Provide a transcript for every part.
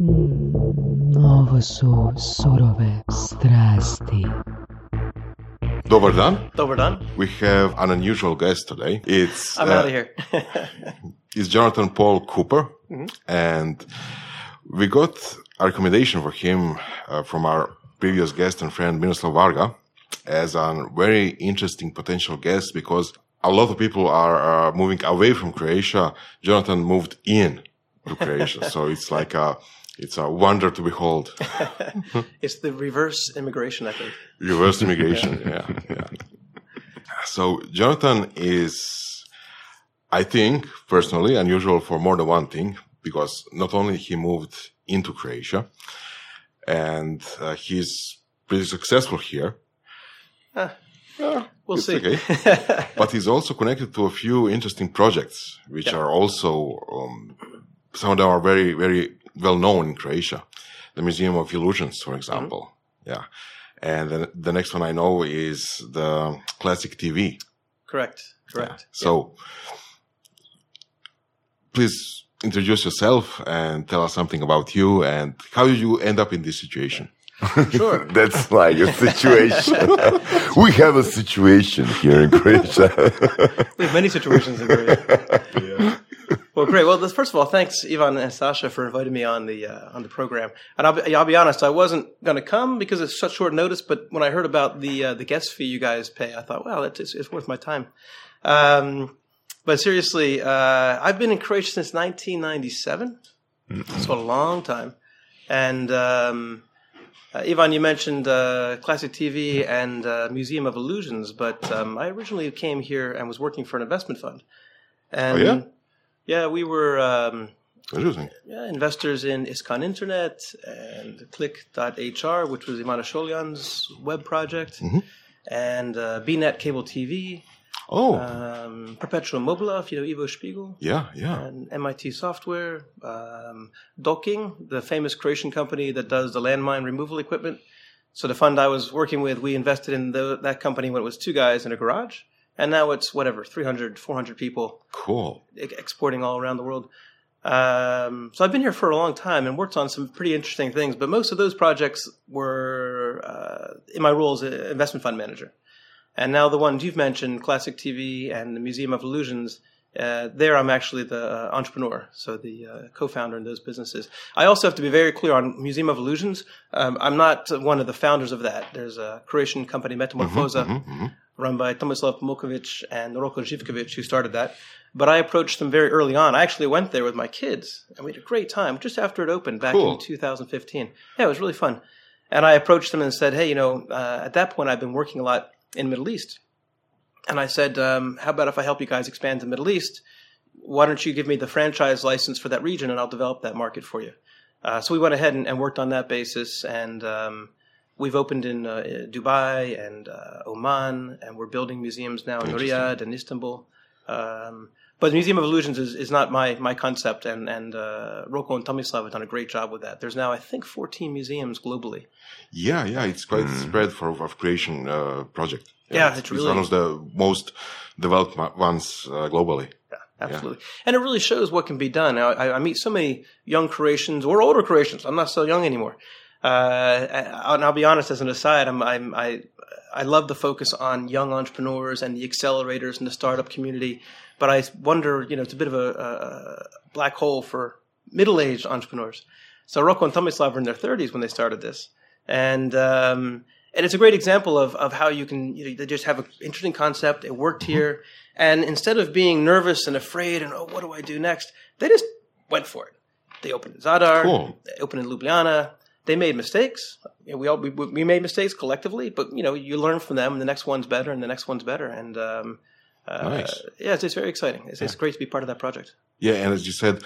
Ovo su surove strasti. Dobar dan. Dobar dan. We have an unusual guest today. It's I'm uh, out of here. it's Jonathan Paul Cooper, and we got a recommendation for him uh, from our previous guest and friend Miroslav Varga as a very interesting potential guest because a lot of people are uh, moving away from Croatia. Jonathan moved in to Croatia, so it's like a it's a wonder to behold. it's the reverse immigration, I think. Reverse immigration. yeah, yeah. So Jonathan is, I think, personally unusual for more than one thing because not only he moved into Croatia, and uh, he's pretty successful here. We'll see. okay. but he's also connected to a few interesting projects, which Yeah. are also um, some of them are very, very well known in Croatia. The Museum of Illusions, for mm-hmm. example. Yeah. And then the next one I know is the Classic TV. Correct. Correct. So please introduce yourself and tell us something about you and how did you end up in this situation? Sure. That's like a situation. we have a situation here in Croatia. We have many situations in Korea. Well, great. Well, this- first of all, thanks Ivan and Sasha for inviting me on the uh, on the program. And I'll be, I'll be honest, I wasn't going to come because it's such short notice. But when I heard about the uh, the guest fee you guys pay, I thought, well, it's, it's worth my time. Um, but seriously, uh, I've been in Croatia since 1997, so a long time. And um, uh, Ivan, you mentioned uh, classic TV and uh, Museum of Illusions, but um, I originally came here and was working for an investment fund. And Oh, yeah? Yeah, we were um, Interesting. yeah, investors in Iskon Internet and Click.hr, which was Ivana Sholyan's web project, Mm-hmm. and uh, BNet Cable TV, Oh, um, Perpetual Mobilov, you know, Ivo Spiegel yeah, yeah. and MIT Software, um, DOK-ING, the famous Croatian company that does the landmine removal equipment. So the fund I was working with, we invested in the, that company when it was two guys in a garage, and now it's whatever 300, 400 people Cool. e- exporting all around the world. Um, so I've been here for a long time and worked on some pretty interesting things, but most of those projects were uh, in my role as an investment fund manager. And now the ones you've mentioned, Classic TV and the Museum of Illusions, uh, there I'm actually the uh, entrepreneur, so the uh, co-founder in those businesses. I also have to be very clear on Museum of Illusions. Um, I'm not one of the founders of that. There's a Croatian company, Metamorphosa, run by Tomislav Mokovic and Roko Živkovic, who started that. But I approached them very early on. I actually went there with my kids, and we had a great time just after it opened back Cool. in 2015. Yeah, it was really fun. And I approached them and said, "Hey, you know, uh, at that point, I've been working a lot in the Middle East, and I said, um, how about if I help you guys expand to the Middle East? Why don't you give me the franchise license for that region, and I'll develop that market for you?" Uh, so we went ahead and, and worked on that basis, and um, we've opened in uh, Dubai and uh, Oman, and we're building museums now in Riyadh and Istanbul. Um, but the Museum of Illusions is, is not my, my concept, and, and uh, Roko and Tomislav have done a great job with that. There's now, I think, 14 museums globally. Yeah, yeah. It's quite spread for of creation uh, project. Yeah, it's really- one of the most developed ones uh, globally. Yeah, absolutely. And it really shows what can be done. Now, I, I meet so many young Croatians or older Croatians. I'm not so young anymore. Uh, and I'll be honest, as an aside, I'm, I'm, I, I love the focus on young entrepreneurs and the accelerators and the startup community. But I wonder, you know, it's a bit of a, a black hole for middle-aged entrepreneurs. So Roko and Tomislav were in their 30s when they started this. And, um, and it's a great example of, of how you can, you know, they just have an interesting concept. It worked here. And instead of being nervous and afraid and, oh, what do I do next? They just went for it. They opened in Zadar. Cool. They opened in Ljubljana. They made mistakes. We all we, we made mistakes collectively, but you know you learn from them, and the next one's better, and the next one's better, and um, uh, Nice. yeah, it's, it's very exciting. It's, it's great to be part of that project. Yeah, and as you said,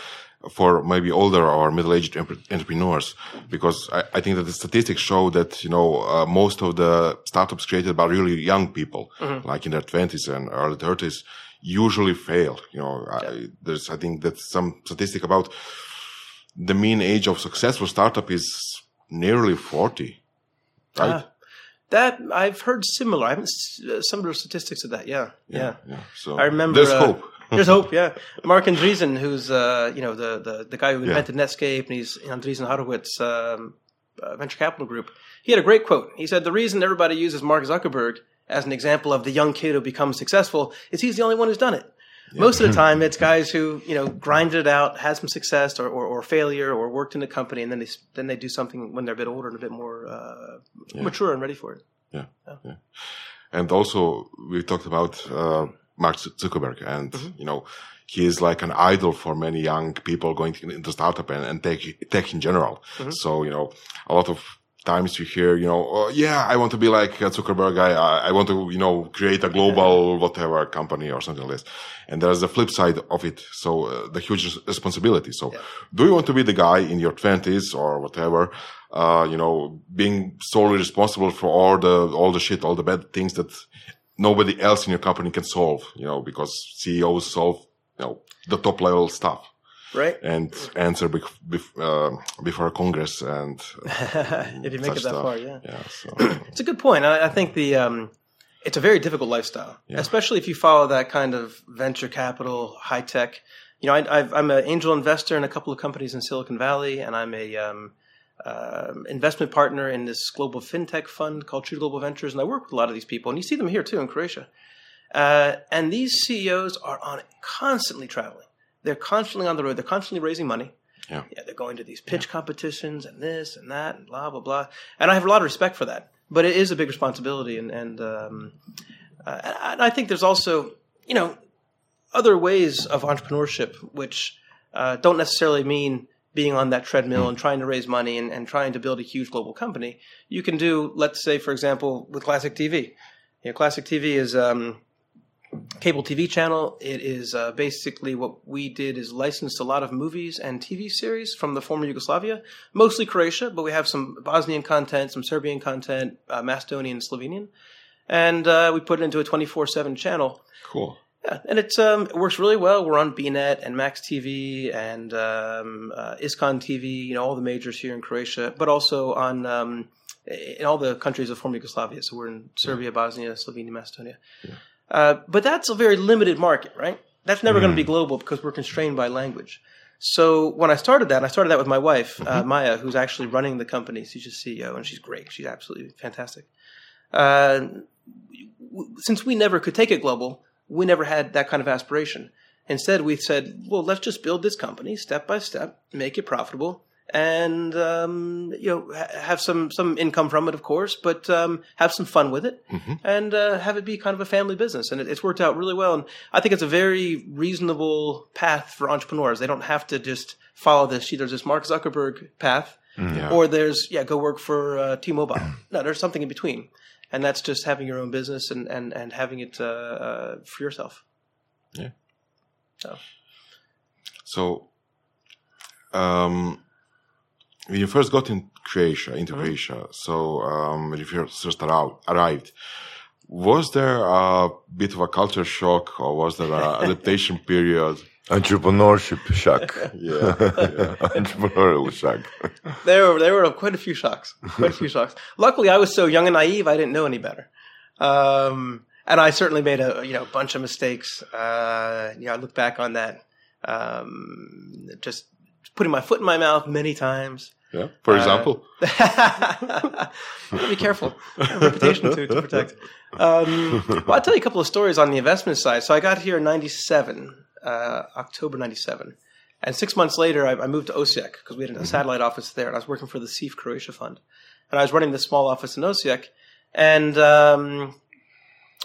for maybe older or middle-aged entrepreneurs, because I, I think that the statistics show that you know uh, most of the startups created by really young people, like in their twenties and early thirties, usually fail. You know, I, there's I think that some statistic about the mean age of successful startup is nearly forty. Right? Ah, that I've heard similar. I haven't uh, similar statistics of that. Yeah, yeah. yeah. So I remember, there's uh, hope. There's hope, yeah. Marc Andreessen, who's uh, you know the, the the guy who invented Netscape, and he's Andreessen Horowitz um, uh, Venture Capital Group. He had a great quote. He said, "The reason everybody uses Mark Zuckerberg as an example of the young kid who becomes successful is he's the only one who's done it. Most of the time, it's guys who you know grinded it out, had some success or, or, or failure, or worked in a company, and then they then they do something when they're a bit older and a bit more uh, mature and ready for it. Yeah. yeah. And also, we talked about uh, Mark Zuckerberg, and you know, he is like an idol for many young people going into startup and, and tech, tech in general. So you know, a lot of times you hear, you know, oh, yeah, I want to be like uh, Zuckerberg. I, I I want to, you know, create a global whatever company or something like this. And there's the flip side of it. So uh, the huge responsibility. So do you want to be the guy in your twenties or whatever? Uh, you know, being solely responsible for all the, all the shit, all the bad things that nobody else in your company can solve, you know, because CEOs solve, you know, the top level stuff Right? and answer bef- bef- uh, before Congress and if you make it that stuff. far, yeah. Yeah. So, It's a good point. I, I think the um, it's a very difficult lifestyle, especially if you follow that kind of venture capital, high tech. You know, I, I've, I'm an angel investor in a couple of companies in Silicon Valley, and I'm a um, um investment partner in this global fintech fund called True Global Ventures, and I work with a lot of these people, and you see them here too in Croatia. Uh, and these CEOs are on constantly traveling. They're constantly on the road. They're constantly raising money. Yeah. Yeah, they're going to these pitch competitions and this and that and blah blah blah. And I have a lot of respect for that. But it is a big responsibility, and and um, uh, and I think there's also you know other ways of entrepreneurship which uh, don't necessarily mean being on that treadmill and trying to raise money and, and trying to build a huge global company. You can do, let's say, for example, with Classic TV. You know, Classic TV is um, cable TV channel. It is uh, basically what we did is licensed a lot of movies and TV series from the former Yugoslavia, mostly Croatia, but we have some Bosnian content, some Serbian content, uh, Macedonian, Slovenian, and uh, we put it into a twenty four seven channel. cool. Yeah, and it's um, it works really well. We're on BNet and Max TV and um, uh, Iskon TV, you know, all the majors here in Croatia, but also on um, in all the countries of former Yugoslavia. So we're in Serbia, Bosnia, Slovenia, Macedonia. Uh, but that's a very limited market, right? That's never going to be global because we're constrained by language. So when I started that, and I started that with my wife, uh, Maya, who's actually running the company. She's just CEO, and she's great. She's absolutely fantastic. Uh, w- since we never could take it global, we never had that kind of aspiration. Instead, we said, well, let's just build this company step by step, make it profitable, and um, you know ha- have some some income from it, of course, but um, have some fun with it, and uh, have it be kind of a family business. And it, it's worked out really well. And I think it's a very reasonable path for entrepreneurs. They don't have to just follow this. There's this Mark Zuckerberg path, Yeah. or there's yeah, go work for uh, T-Mobile. no, there's something in between, and that's just having your own business and and and having it uh, uh, for yourself. Yeah. So So, um, when you first got in Croatia, into Croatia, so um, when you first arrived, was there a bit of a culture shock, or was there an adaptation period? Entrepreneurship shock. Yeah, Entrepreneurial shock. there were there were quite a few shocks, quite a few shocks. Luckily, I was so young and naive; I didn't know any better. Um, and I certainly made a you know bunch of mistakes. Uh, you know, I look back on that, um, just putting my foot in my mouth many times. yeah. For example, Be careful. Reputation to, to protect. Um, well, I'll tell you a couple of stories on the investment side. So I got here in 97, uh, October 97. And six months later, I, I moved to Osijek because we had a satellite office there. And I was working for the CIF Croatia Fund. And I was running this small office in Osijek. And um,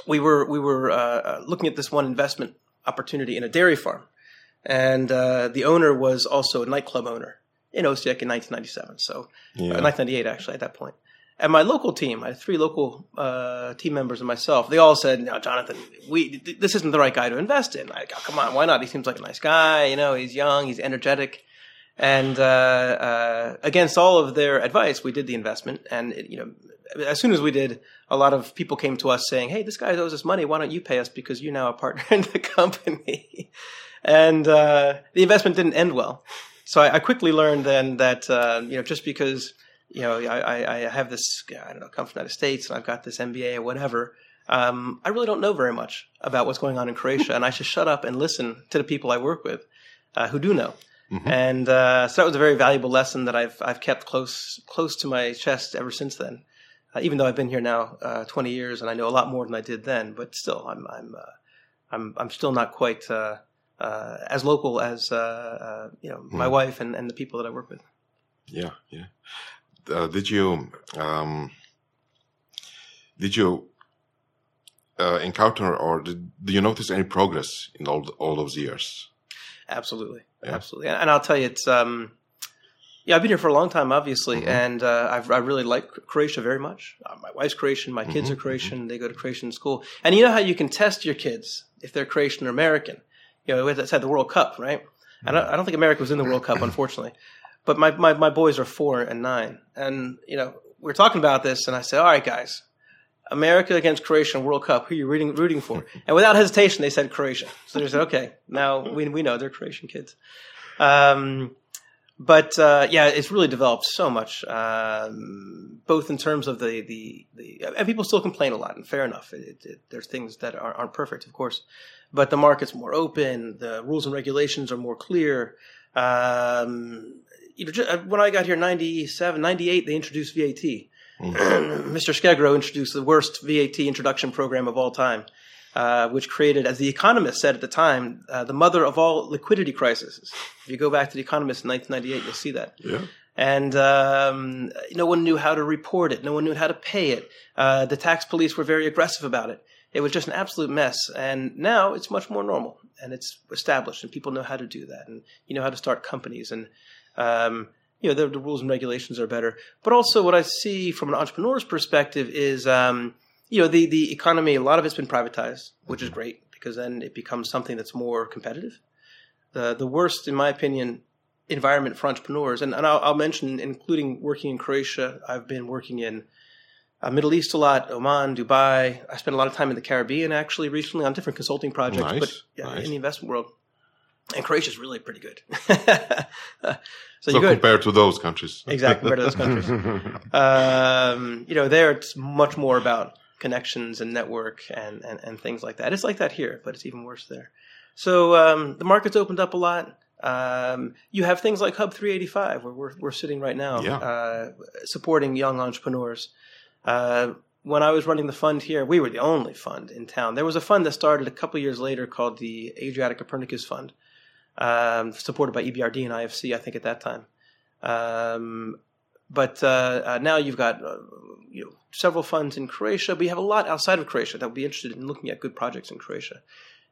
we were, we were uh, uh, looking at this one investment opportunity in a dairy farm. And uh, the owner was also a nightclub owner in Osijek in 1997. So Yeah. uh, 1998 actually at that point. And my local team, I had three local uh, team members and myself. They all said, "No, Jonathan, we th- this isn't the right guy to invest in. Like, oh, come on, why not? He seems like a nice guy. You know, he's young, he's energetic." And uh, uh, against all of their advice, we did the investment. And it, you know, as soon as we did, a lot of people came to us saying, "Hey, this guy owes us money. Why don't you pay us because you're now a partner in the company?" And uh, the investment didn't end well. So I, I quickly learned then that uh, you know just because you know I, I- I have this I don't know come from the United States and I've got this MBA or whatever, um, I really don't know very much about what's going on in Croatia, and I should shut up and listen to the people I work with uh, who do know. And uh, so that was a very valuable lesson that I've I've kept close close to my chest ever since then. Uh, even though I've been here now uh, 20 years and I know a lot more than I did then, but still, I'm I'm uh, I'm I'm still not quite uh, uh, as local as uh, uh, you know my wife and, and the people that I work with. Yeah, yeah. Uh, did you um, did you uh, encounter or did, do you notice any progress in all all those years? Absolutely, Yeah. absolutely, and, and I'll tell you, it's um, yeah, I've been here for a long time, obviously, and uh, I've, I really like Croatia very much. Uh, my wife's Croatian, my kids are Croatian. They go to Croatian school, and you know how you can test your kids if they're Croatian or American. You know, it's had the World Cup, right? I don't, I don't think America was in the World Cup, unfortunately, but my, my my boys are four and nine, and you know we're talking about this, and I said, all right, guys. America against Croatia in World Cup. Who are you rooting, rooting for? And without hesitation, they said Croatia. So they said, okay, now we, we know they're Croatian kids. Um, but uh, yeah, it's really developed so much, um, both in terms of the, the, the and people still complain a lot, and fair enough. It, it, there's things that are, aren't perfect, of course, but the market's more open. The rules and regulations are more clear. Um, you know, ju- when I got here, 97, 98, they introduced VAT. Mr. Skegro introduced the worst VAT introduction program of all time, uh, which created, as The Economist said at the time, uh, the mother of all liquidity crises. If you go back to The Economist in 1998, you'll see that. Yeah. And um, no one knew how to report it. No one knew how to pay it. Uh, the tax police were very aggressive about it. It was just an absolute mess. And now it's much more normal and it's established, and people know how to do that, and you know how to start companies, and um, you know the, the rules and regulations are better. But also, what I see from an entrepreneur's perspective is, um, you know, the the economy. A lot of it's been privatized, which is great because then it becomes something that's more competitive. The the worst, in my opinion, environment for entrepreneurs, and, and I'll, I'll mention, including working in Croatia, I've been working in uh, Middle East a lot, Oman, Dubai. I spent a lot of time in the Caribbean actually recently on different consulting projects, Nice, but yeah, nice. in the investment world. And Croatia's really pretty good. so, So compared to those countries, exactly compared to those countries. um, you know, there it's much more about connections and network and, and, and things like that. It's like that here, but it's even worse there. So um, the market's opened up a lot. Um, you have things like Hub 385, where we're, we're sitting right now, Yeah. uh, supporting young entrepreneurs. Uh, when I was running the fund here, we were the only fund in town. There was a fund that started a couple years later called the Adriatic Copernicus Fund, um, supported by EBRD and IFC, I think, at that time. Um, but uh, uh, now you've got uh, you know several funds in Croatia, but you have a lot outside of Croatia that would be interested in looking at good projects in Croatia,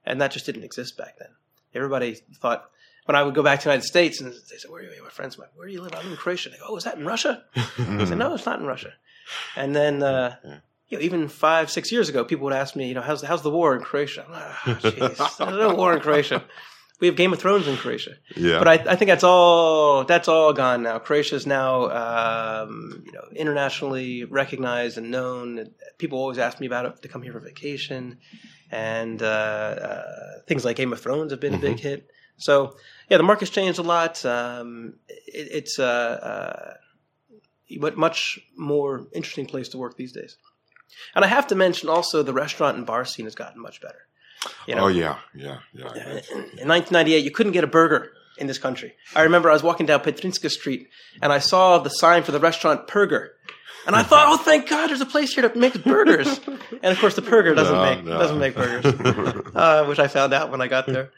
and that just didn't exist back then. Everybody thought when I would go back to the United States and they said, "Where are you?" My friends, like, "Where do you live?" I'm in Croatia. They go, "Oh, is that in Russia?" I said, "No, it's not in Russia." And then. Uh, you know, even five, six years ago, people would ask me, you know, how's how's the war in Croatia? I'm like, "Ah, jeez, there's no war in Croatia. We have Game of Thrones in Croatia. Yeah. But I, I think that's all that's all gone now. Croatia is now um, you know internationally recognized and known. People always ask me about it to come here for vacation, and uh, uh, things like Game of Thrones have been a big hit. So yeah, the market's changed a lot. Um, it, it's a, a much more interesting place to work these days. And I have to mention also the restaurant and bar scene has gotten much better. You know, oh yeah, yeah, yeah. In 1998, you couldn't get a burger in this country. I remember I was walking down Petrinska Street and I saw the sign for the restaurant Purger. And I thought, oh, thank God, there's a place here that makes burgers. And of course, the burger doesn't No, make no. doesn't make burgers, uh, which I found out when I got there.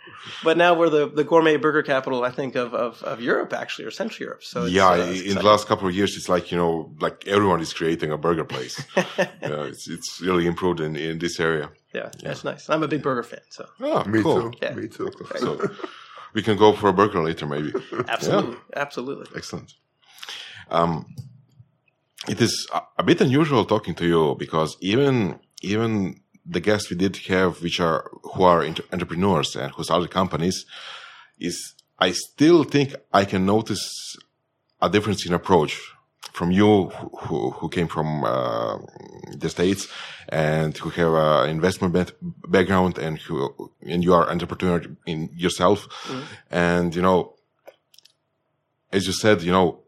But now we're the, the gourmet burger capital, I think, of, of, of Europe, actually, or Central Europe. So it's, yeah, uh, it's in the last couple of years, it's like you know, like everyone is creating a burger place. yeah, it's it's really improved in in this area. yeah, yeah, that's nice. I'm a big burger fan, so Oh, Me cool. too. Yeah. Me too. So we can go for a burger later, maybe. absolutely, absolutely. Excellent. Um, it is a, bit unusual talking to you because even even the guests we did have, which are who are entre- entrepreneurs and who started companies, is I still think I can notice a difference in approach from you who, who, came from uh, the states and who have an investment background and who and you are entrepreneur in yourself. And you know as you said, you know,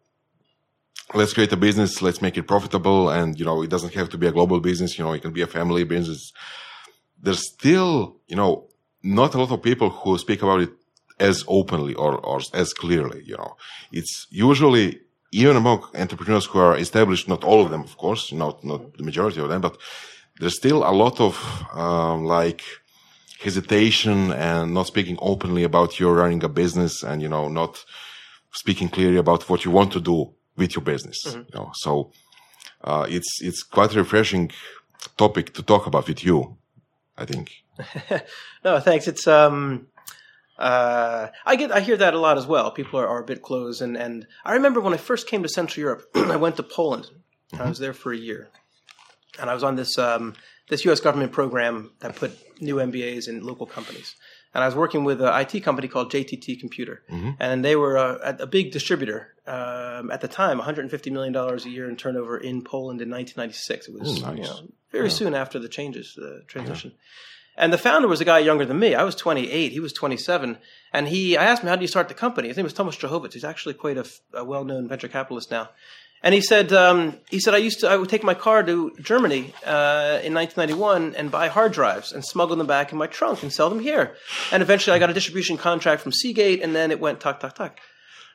let's create a business, let's make it profitable, and you know, it doesn't have to be a global business. You know, it can be a family business. There's still, you know, not a lot of people who speak about it as openly or, or as clearly. You know, it's usually even among entrepreneurs who are established, not all of them, of course, not not the majority of them, but there's still a lot of um, like hesitation and not speaking openly about your running a business and you know not speaking clearly about what you want to do with your business Mm-hmm. you know so uh, it's it's quite a refreshing topic to talk about with you i think No, thanks. It's um, uh, I get I hear that a lot as well. People are, are a bit closed, and and I remember when I first came to Central Europe, I went to Poland. I was there for a year, and I was on this um, this U.S. government program that put new MBAs in local companies. And I was working with an IT company called JTT Computer, mm-hmm. and they were uh, a, a big distributor um, at the time, 150 million dollars a year in turnover in Poland in 1996. It was Oh, nice. you know, very soon after the changes, the transition. Uh-huh. And the founder was a guy younger than me. I was 28. He was 27. And he, I asked him, how do you start the company? His name was Thomas Czechowicz. He's actually quite a well-known venture capitalist now. And he said, um, he said, I used to, I would take my car to Germany uh, in 1991 and buy hard drives and smuggle them back in my trunk and sell them here. And eventually, I got a distribution contract from Seagate, and then it went tuck, tuck, tuck.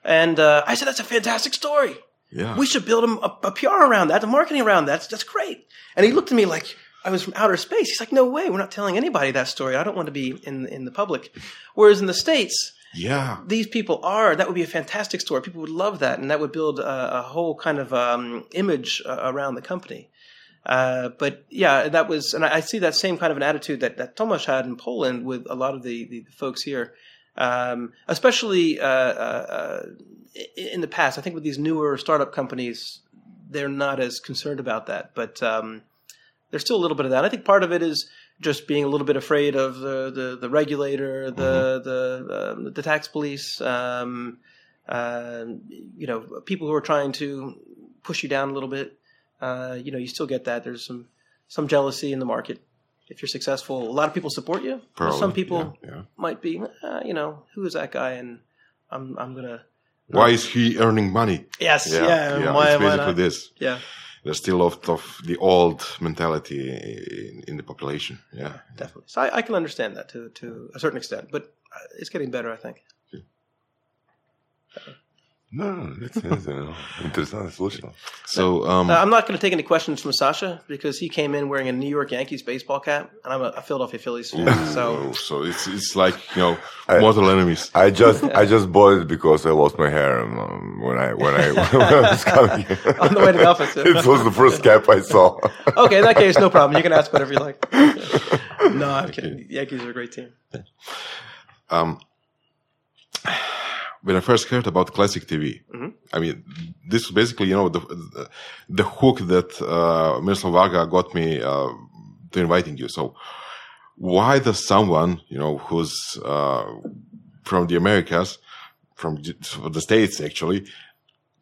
And uh, I said, that's a fantastic story yeah we should build a, a, PR around that, the marketing around that. That's, that's great. And he looked at me like I was from outer space. He's like, no way, we're not telling anybody that story. I don't want to be in in the public. Whereas in the states, yeah these people are. That would be a fantastic story. People would love that, and that would build a, a whole kind of um, image uh, around the company. Uh, but yeah, that was, and I, I see that same kind of an attitude that that Tomasz had in Poland with a lot of the the folks here, um, especially uh, uh, uh, in the past. I think with these newer startup companies, they're not as concerned about that, but um, there's still a little bit of that. I think part of it is just being a little bit afraid of the the, the regulator, the the um, the tax police, um, uh, you know, people who are trying to push you down a little bit. Uh, you know, you still get that. There's some some jealousy in the market. If you're successful, a lot of people support you. Probably, Some people yeah, yeah. might be, uh, you know, who is that guy? And I'm I'm gonna. why is he earning money Yes, yeah, yeah why, it's basically this Yeah, there's still a lot of the old mentality in, in the population yeah definitely. So I, I can understand that to to a certain extent, but uh, it's getting better, I think. No, it's, it's a solution. So um, uh, I'm not going to take any questions from Sasha because he came in wearing a New York Yankees baseball cap, and I'm a, Philadelphia Phillies fan. Ooh, so, so it's it's like you know I, mortal enemies. I just I just bought it because I lost my hair um, when I when I, when I was coming on the way to the office. it was the first cap I saw. okay, in that case, no problem. You can ask whatever you like. no, I'm kidding. Yankees are a great team. Um when I first heard about classic TV, I mean, this was basically you know the the, the hook that uh, Miroslav Varga got me uh, to inviting you. So why does someone you know who's uh, from the Americas, from the- states actually,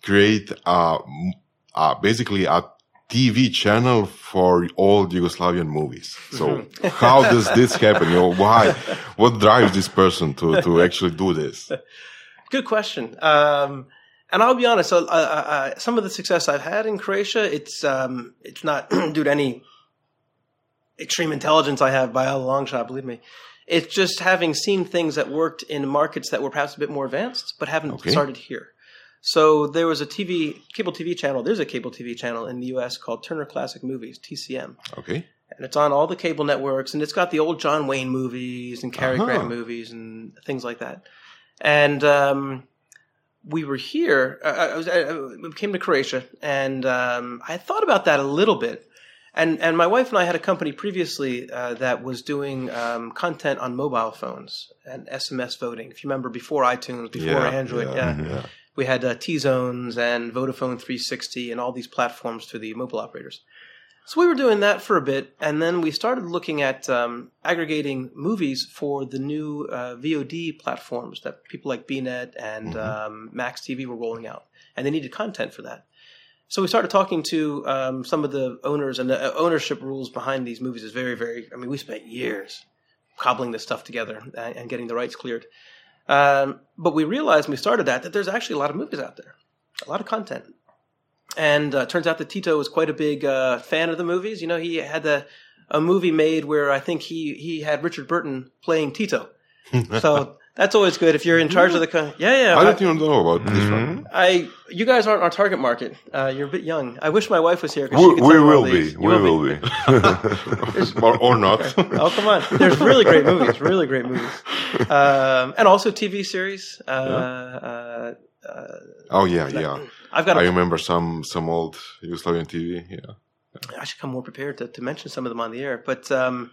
create a, a basically a TV channel for all Yugoslavian movies. So how does this happen? You know, why? What drives this person to, to actually do this? Good question. Um, and I'll be honest. So, uh, uh, uh, some of the success I've had in Croatia, it's um, it's not due to any extreme intelligence I have by a long shot. Believe me, it's just having seen things that worked in markets that were perhaps a bit more advanced, but haven't Okay. started here. So there was a TV cable TV channel. There's a cable TV channel in the U.S. called Turner Classic Movies (TCM). Okay. and it's on all the cable networks, and it's got the old John Wayne movies and Cary Uh-huh. Grant movies and things like that. And um, we were here. I, I, was, I, came to Croatia, and um, I thought about that a little bit. And and my wife and I had a company previously uh, that was doing um, content on mobile phones and SMS voting. If you remember, before iTunes, before Yeah, Android, yeah, yeah, we had uh, T Zones and Vodafone 360 and all these platforms to the mobile operators. So we were doing that for a bit, and then we started looking at um, aggregating movies for the new uh, VOD platforms that people like BNet and um, Max TV were rolling out, and they needed content for that. So we started talking to um, some of the owners, and the uh, ownership rules behind these movies is very, very. I mean, we spent years cobbling this stuff together and, and getting the rights cleared. Um, but we realized when we started that that there's actually a lot of movies out there, a lot of content. And uh, turns out that Tito was quite a big uh, fan of the movies. You know, he had the a movie made where I think he he had Richard Burton playing Tito. so that's always good if you're in charge of the. Co- yeah, yeah. I I, didn't even know about this one. I- you guys aren't our target market. Uh, you're a bit young. I wish my wife was here. 'cause We, she could we tell me all will be. You We will be. or, or not. Oh, come on. There's really great movies, really great movies. Um, and also TV series. Uh, uh, oh yeah, yeah. I've got I remember some some old Yugoslavian TV. Yeah. I should come more prepared to, to mention some of them on the air. But um,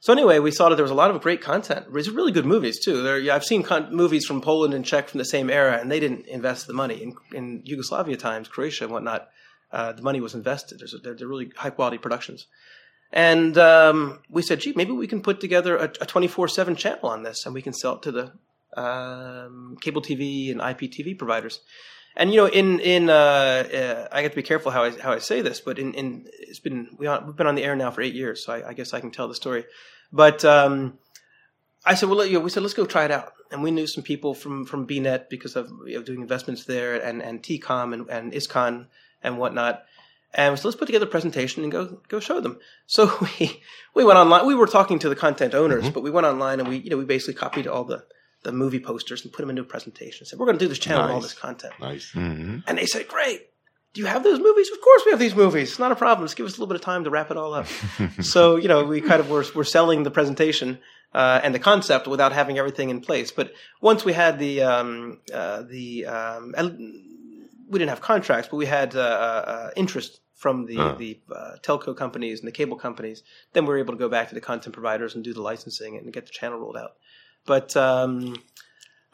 so anyway, we saw that there was a lot of great content. It's really good movies too. There, yeah, I've seen con- movies from Poland and Czech from the same era, and they didn't invest the money in, in Yugoslavia times, Croatia and whatnot. Uh, the money was invested. There's a, they're, they're really high quality productions. And um, we said, gee, maybe we can put together a 24 7 channel on this and we can sell it to the um, cable TV and IPTV providers. And you know, in in uh, uh, I got to be careful how I how I say this, but in, in it's been we on, we've been on the air now for eight years, so I, I guess I can tell the story. But um, I said, well, you know, we said let's go try it out, and we knew some people from from BNet because of you know, doing investments there, and and T-Com and, and Iskon and whatnot. And so let's put together a presentation and go go show them. So we we went online. We were talking to the content owners, but we went online and we you know we basically copied all the the movie posters and put them into a presentation. Said we're going to do this channel with all this content. Nice. And they said, Great. Do you have those movies? Of course we have these movies. It's not a problem. Just give us a little bit of time to wrap it all up. so, you know, we kind of were, were selling the presentation uh, and the concept without having everything in place. But once we had the, um, uh, the um, we didn't have contracts, but we had uh, uh, interest from the, the uh, telco companies and the cable companies, then we were able to go back to the content providers and do the licensing and get the channel rolled out. But um,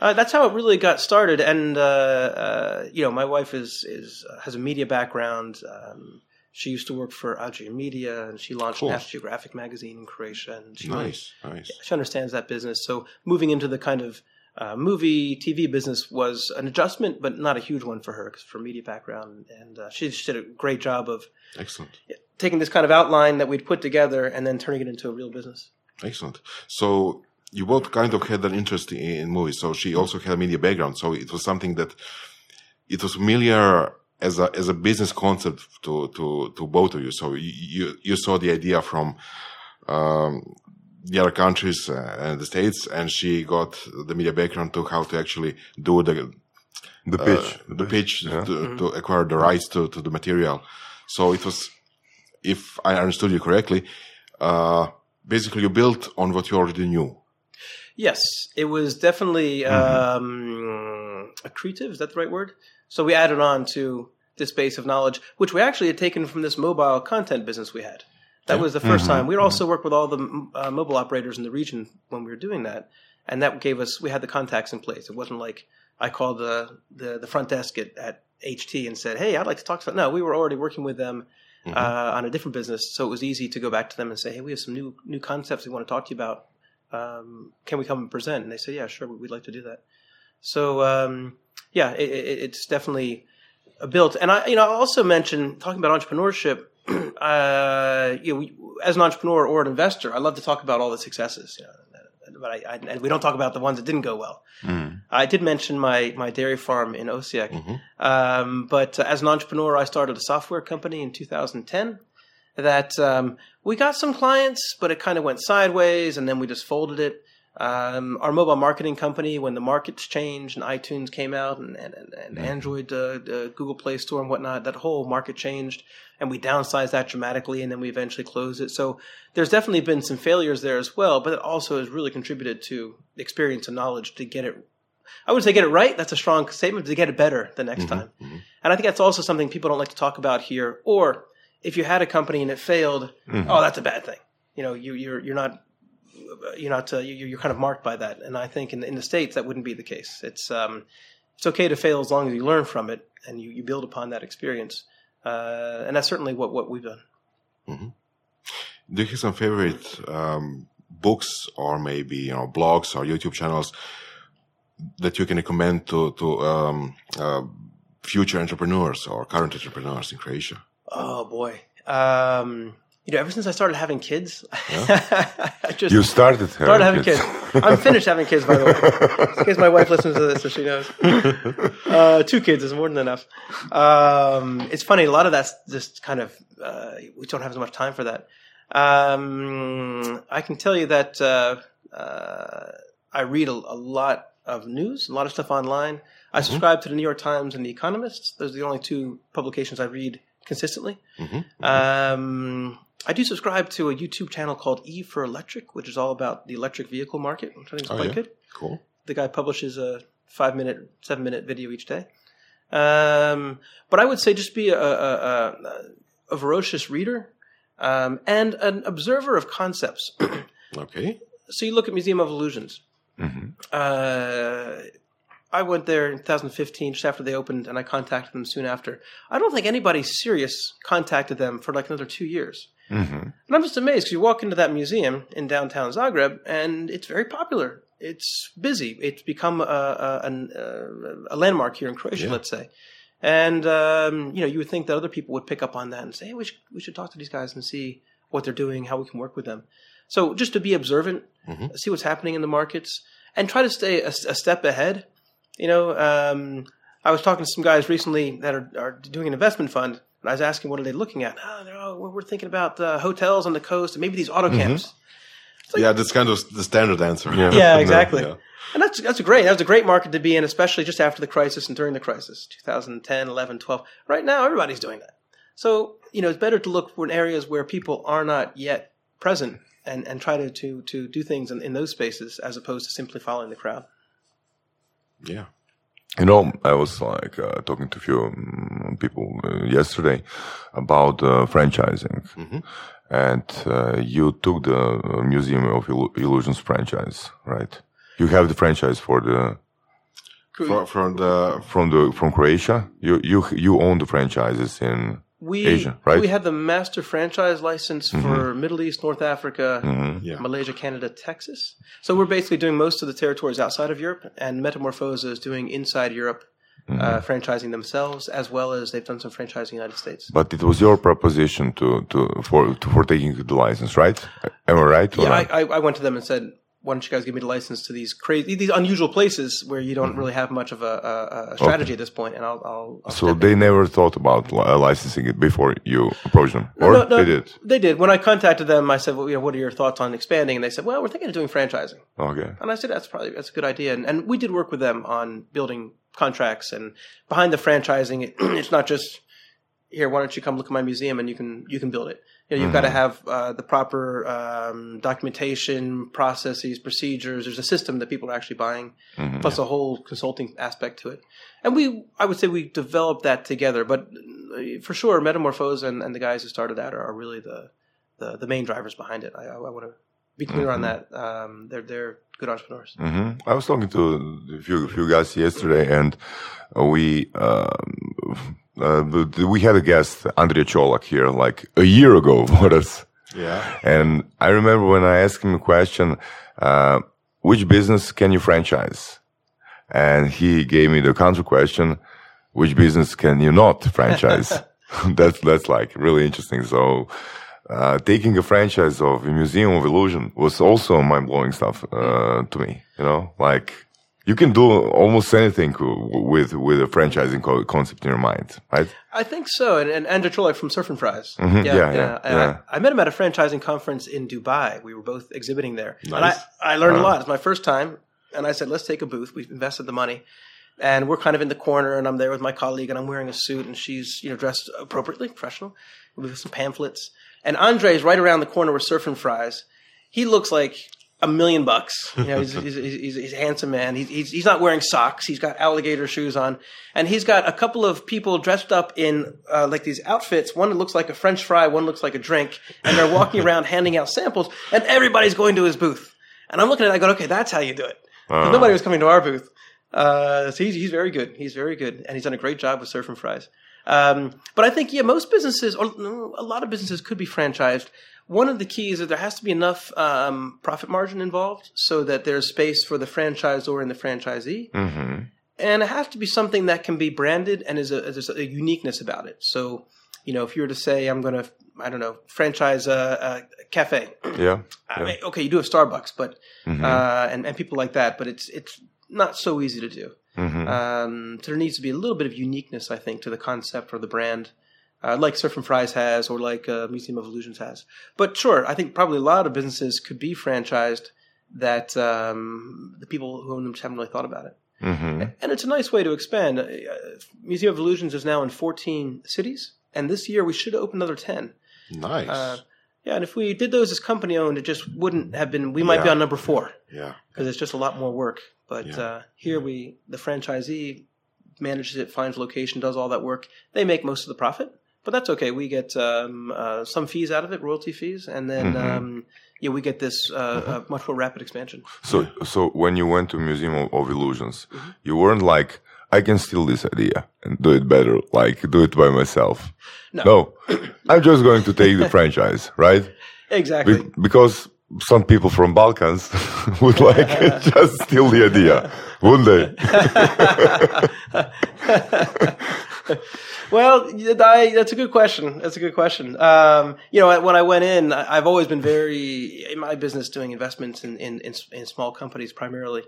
uh, that's how it really got started. And uh, uh, you know, my wife is is uh, has a media background. Um, she used to work for Alger Media, and she launched Cool. National Geographic magazine in Croatia. And she really- Nice. Nice. she understands that business. So moving into the kind of uh, movie TV business was an adjustment, but not a huge one for her because for media background, and uh, she just did a great job of Excellent. taking this kind of outline that we'd put together and then turning it into a real business. Excellent. So you both kind of had an interest in, in movies. So she also had a media background. So it was something that it was familiar as a as a business concept to to to both of you. So you you, you saw the idea from um, the other countries uh, and the states, and she got the media background to how to actually do the The pitch. uh, the pitch to, to acquire the rights to, to the material. So it was, if I understood you correctly, uh, basically you built on what you already knew. Yes, it was definitely um, accretive. Is that the right word? So we added on to this base of knowledge, which we actually had taken from this mobile content business we had. That was the 1st time. We also worked with all the uh, mobile operators in the region when we were doing that, and that gave us we had the contacts in place. It wasn't like I called the the, the front desk at, at HT and said, "Hey, I'd like to talk to." Them. No, we were already working with them uh, on a different business, so it was easy to go back to them and say, "Hey, we have some new new concepts we want to talk to you about. Um, can we come and present?" And they said, "Yeah, sure, we'd like to do that." So um, yeah, it, it, it's definitely built. And I, you know, I'll also mentioned talking about entrepreneurship. uh, you know, we, as an entrepreneur or an investor, I love to talk about all the successes. You know, but I, I, and we don't talk about the ones that didn't go well. I did mention my my dairy farm in Osijek, um, but uh, as an entrepreneur, I started a software company in 2010. That um, we got some clients, but it kind of went sideways, and then we just folded it. Um, our mobile marketing company, when the markets changed and iTunes came out and, and, and, and Android, uh, uh, Google Play Store and whatnot, that whole market changed and we downsized that dramatically and then we eventually closed it. So there's definitely been some failures there as well, but it also has really contributed to experience and knowledge to get it. I would say get it right. That's a strong statement to get it better the next time. And I think that's also something people don't like to talk about here. Or if you had a company and it failed, oh, that's a bad thing. You know, you, you're, you're not you're not uh, you- you're kind of marked by that. And I think in, in the states that wouldn't be the case. It's um, it's okay to fail as long as you learn from it and you, you build upon that experience. Uh, and that's certainly what, what we've done. Do you have some favorite um, books or maybe you know blogs or YouTube channels that you can recommend to to um, uh, future entrepreneurs or current entrepreneurs in Croatia? Oh boy. Um, you know, ever since I started having kids, I just You started, started having kids. kids. I'm finished having kids, by the way. In case my wife listens to this, so she knows. Uh, two kids is more than enough. Um, it's funny. A lot of that's just kind of uh, we don't have as much time for that. Um, I can tell you that uh, uh, I read a, a lot of news, a lot of stuff online. I subscribe to the New York Times and the Economist. Those are the only two publications I read consistently. Um, I do subscribe to a YouTube channel called E for Electric, which is all about the electric vehicle market, which I think is Oh, quite yeah? good. Cool. The guy publishes a five minute, seven minute video each day. Um, but I would say just be a, a, a, a ferocious reader um, and an observer of concepts. Okay. so you look at Museum of Illusions. Mm-hmm. Uh, I went there in 2015, just after they opened, and I contacted them soon after. I don't think anybody serious contacted them for like another two years. Mm-hmm. And I'm just amazed because you walk into that museum in downtown Zagreb, and it's very popular. It's busy. It's become a, a, a, a landmark here in Croatia, Yeah. let's say. And um, you know, you would think that other people would pick up on that and say, "Hey, we should we should talk to these guys and see what they're doing, how we can work with them." So just to be observant, Mhm. see what's happening in the markets, and try to stay a, a step ahead. You know, um, I was talking to some guys recently that are, are doing an investment fund, and I was asking, what are they looking at? Oh, they're, oh, we're, we're thinking about uh, hotels on the coast and maybe these auto camps. yeah, that's kind of the standard answer. Yeah. Yeah, exactly. Yeah. And that's that's great. That was a great market to be in, especially just after the crisis and during the crisis, 2010, 11, 12. Right now, everybody's doing that. So, you know, it's better to look for in areas where people are not yet present and, and try to, to, to do things in, in those spaces as opposed to simply following the crowd. Yeah. You know, I was like uh, talking to a few um, people uh, yesterday about uh, franchising, Mhm. and uh, you took the uh, Museum of Illu- Illusions franchise, right? You have the franchise for the For, from the from the from Croatia. You you you own the franchises in We, Asia, right? Mm-hmm. we had the master franchise license for Middle East, North Africa, yeah. Malaysia, Canada, Texas. So we're basically doing most of the territories outside of Europe, and Metamorphosa is doing inside Europe, Mm-hmm. uh, franchising themselves as well as they've done some franchising in the United States. But it was your proposition to to for to, for taking the license, right? Am I right? Yeah. I, I, I went to them and said, "Why don't you guys give me the license to these crazy, these unusual places where you Mm-hmm. don't really have much of a, a, a strategy at this point?" And I'll, I'll, I'll so step in. they never thought about uh, licensing it before you approached them, No, or no, no, they did? They did. When I contacted them, I said, "Well, you know, what are your thoughts on expanding?" And they said, "Well, we're thinking of doing franchising." Okay. And I said, that's probably that's a good idea. And, and we did work with them on building contracts and behind the franchising. It, it's not just here. Why don't you come look at my museum and you can you can build it. You know, you've got to have uh, the proper um, documentation, processes, procedures. There's a system that people are actually buying, Mhm. plus a whole consulting aspect to it. And we, I would say, we developed that together. But uh, for sure, Metamorphosa and, and the guys who started that are, are really the, the the main drivers behind it. I, I, I want to be clear on that. Um, they're they're good entrepreneurs. hmm I was talking to a few few guys yesterday, and we um, uh, the, the- we had a guest, Andrej Čolak, here like a year ago with us, Yeah. and I remember when I asked him a question, uh, which business can you franchise? And he gave me the counter question, which business can you not franchise? that's that's like really interesting. So. Uh, taking a franchise of a Museum of Illusion was also mind blowing stuff uh, to me. You know, like you can do almost anything with with a franchising co- concept in your mind, right? I think so. And, and Andrew Čolak from Surf and Fries. Mhm. Yeah, yeah, And yeah. I, I met him at a franchising conference in Dubai. We were both exhibiting there. And I, I learned Uh-huh. a lot. It's my first time. And I said, let's take a booth. We've invested the money. And we're kind of in the corner, and I'm there with my colleague, and I'm wearing a suit, and she's you know dressed appropriately, professional, with some pamphlets. And Andre's right around the corner with Surf and Fries. He looks like a million bucks. You know, he's, he's, he's, he's a handsome man. He's, he's, he's not wearing socks. He's got alligator shoes on. And he's got a couple of people dressed up in uh, like these outfits. One looks like a French fry, one looks like a drink. And they're walking around handing out samples, and everybody's going to his booth. And I'm looking at it, I go, okay, that's how you do it. Uh, Nobody was coming to our booth. Uh, so he's, he's very good. He's very good. And he's done a great job with Surf and Fries. Um, but I think, yeah, most businesses, or a lot of businesses could be franchised. One of the keys is there has to be enough um, profit margin involved so that there's space for the franchisor and the franchisee. mhm. And it has to be something that can be branded and is a, there's a uniqueness about it. So, you know, if you were to say, I'm going to, I don't know, franchise a, a cafe. Yeah. Mean, okay, you do have Starbucks, but Mhm. uh, and and people like that, but it's it's not so easy to do. Mhm. Um, so there needs to be a little bit of uniqueness, I think, to the concept or the brand, uh, like Surf and Fries has, or like uh, Museum of Illusions has. But sure, I think probably a lot of businesses could be franchised that um, the people who own them just haven't really thought about it. Mhm. And it's a nice way to expand. Uh, Museum of Illusions is now in 14 cities, and this year we should open another 10. Nice. Uh, yeah, and if we did those as company owned, it just wouldn't have been. We might be on number four yeah. because it's just a lot more work. But Yeah. uh, here we, the franchisee manages it, finds location, does all that work. They make most of the profit, but that's okay. We get um, uh, some fees out of it, royalty fees, and then Mhm. um, yeah, we get this uh, uh, much more rapid expansion. So, so when you went to Museum of, of Illusions, Mm-hmm. you weren't like, I can steal this idea and do it better, like do it by myself. No. I'm just going to take the franchise, right? Exactly. Be- because some people from Balkans would like just steal the idea, wouldn't they? well, I, that's a good question. That's a good question. Um, you know, when I went in, I've always been very in my business doing investments in in, in, in small companies primarily.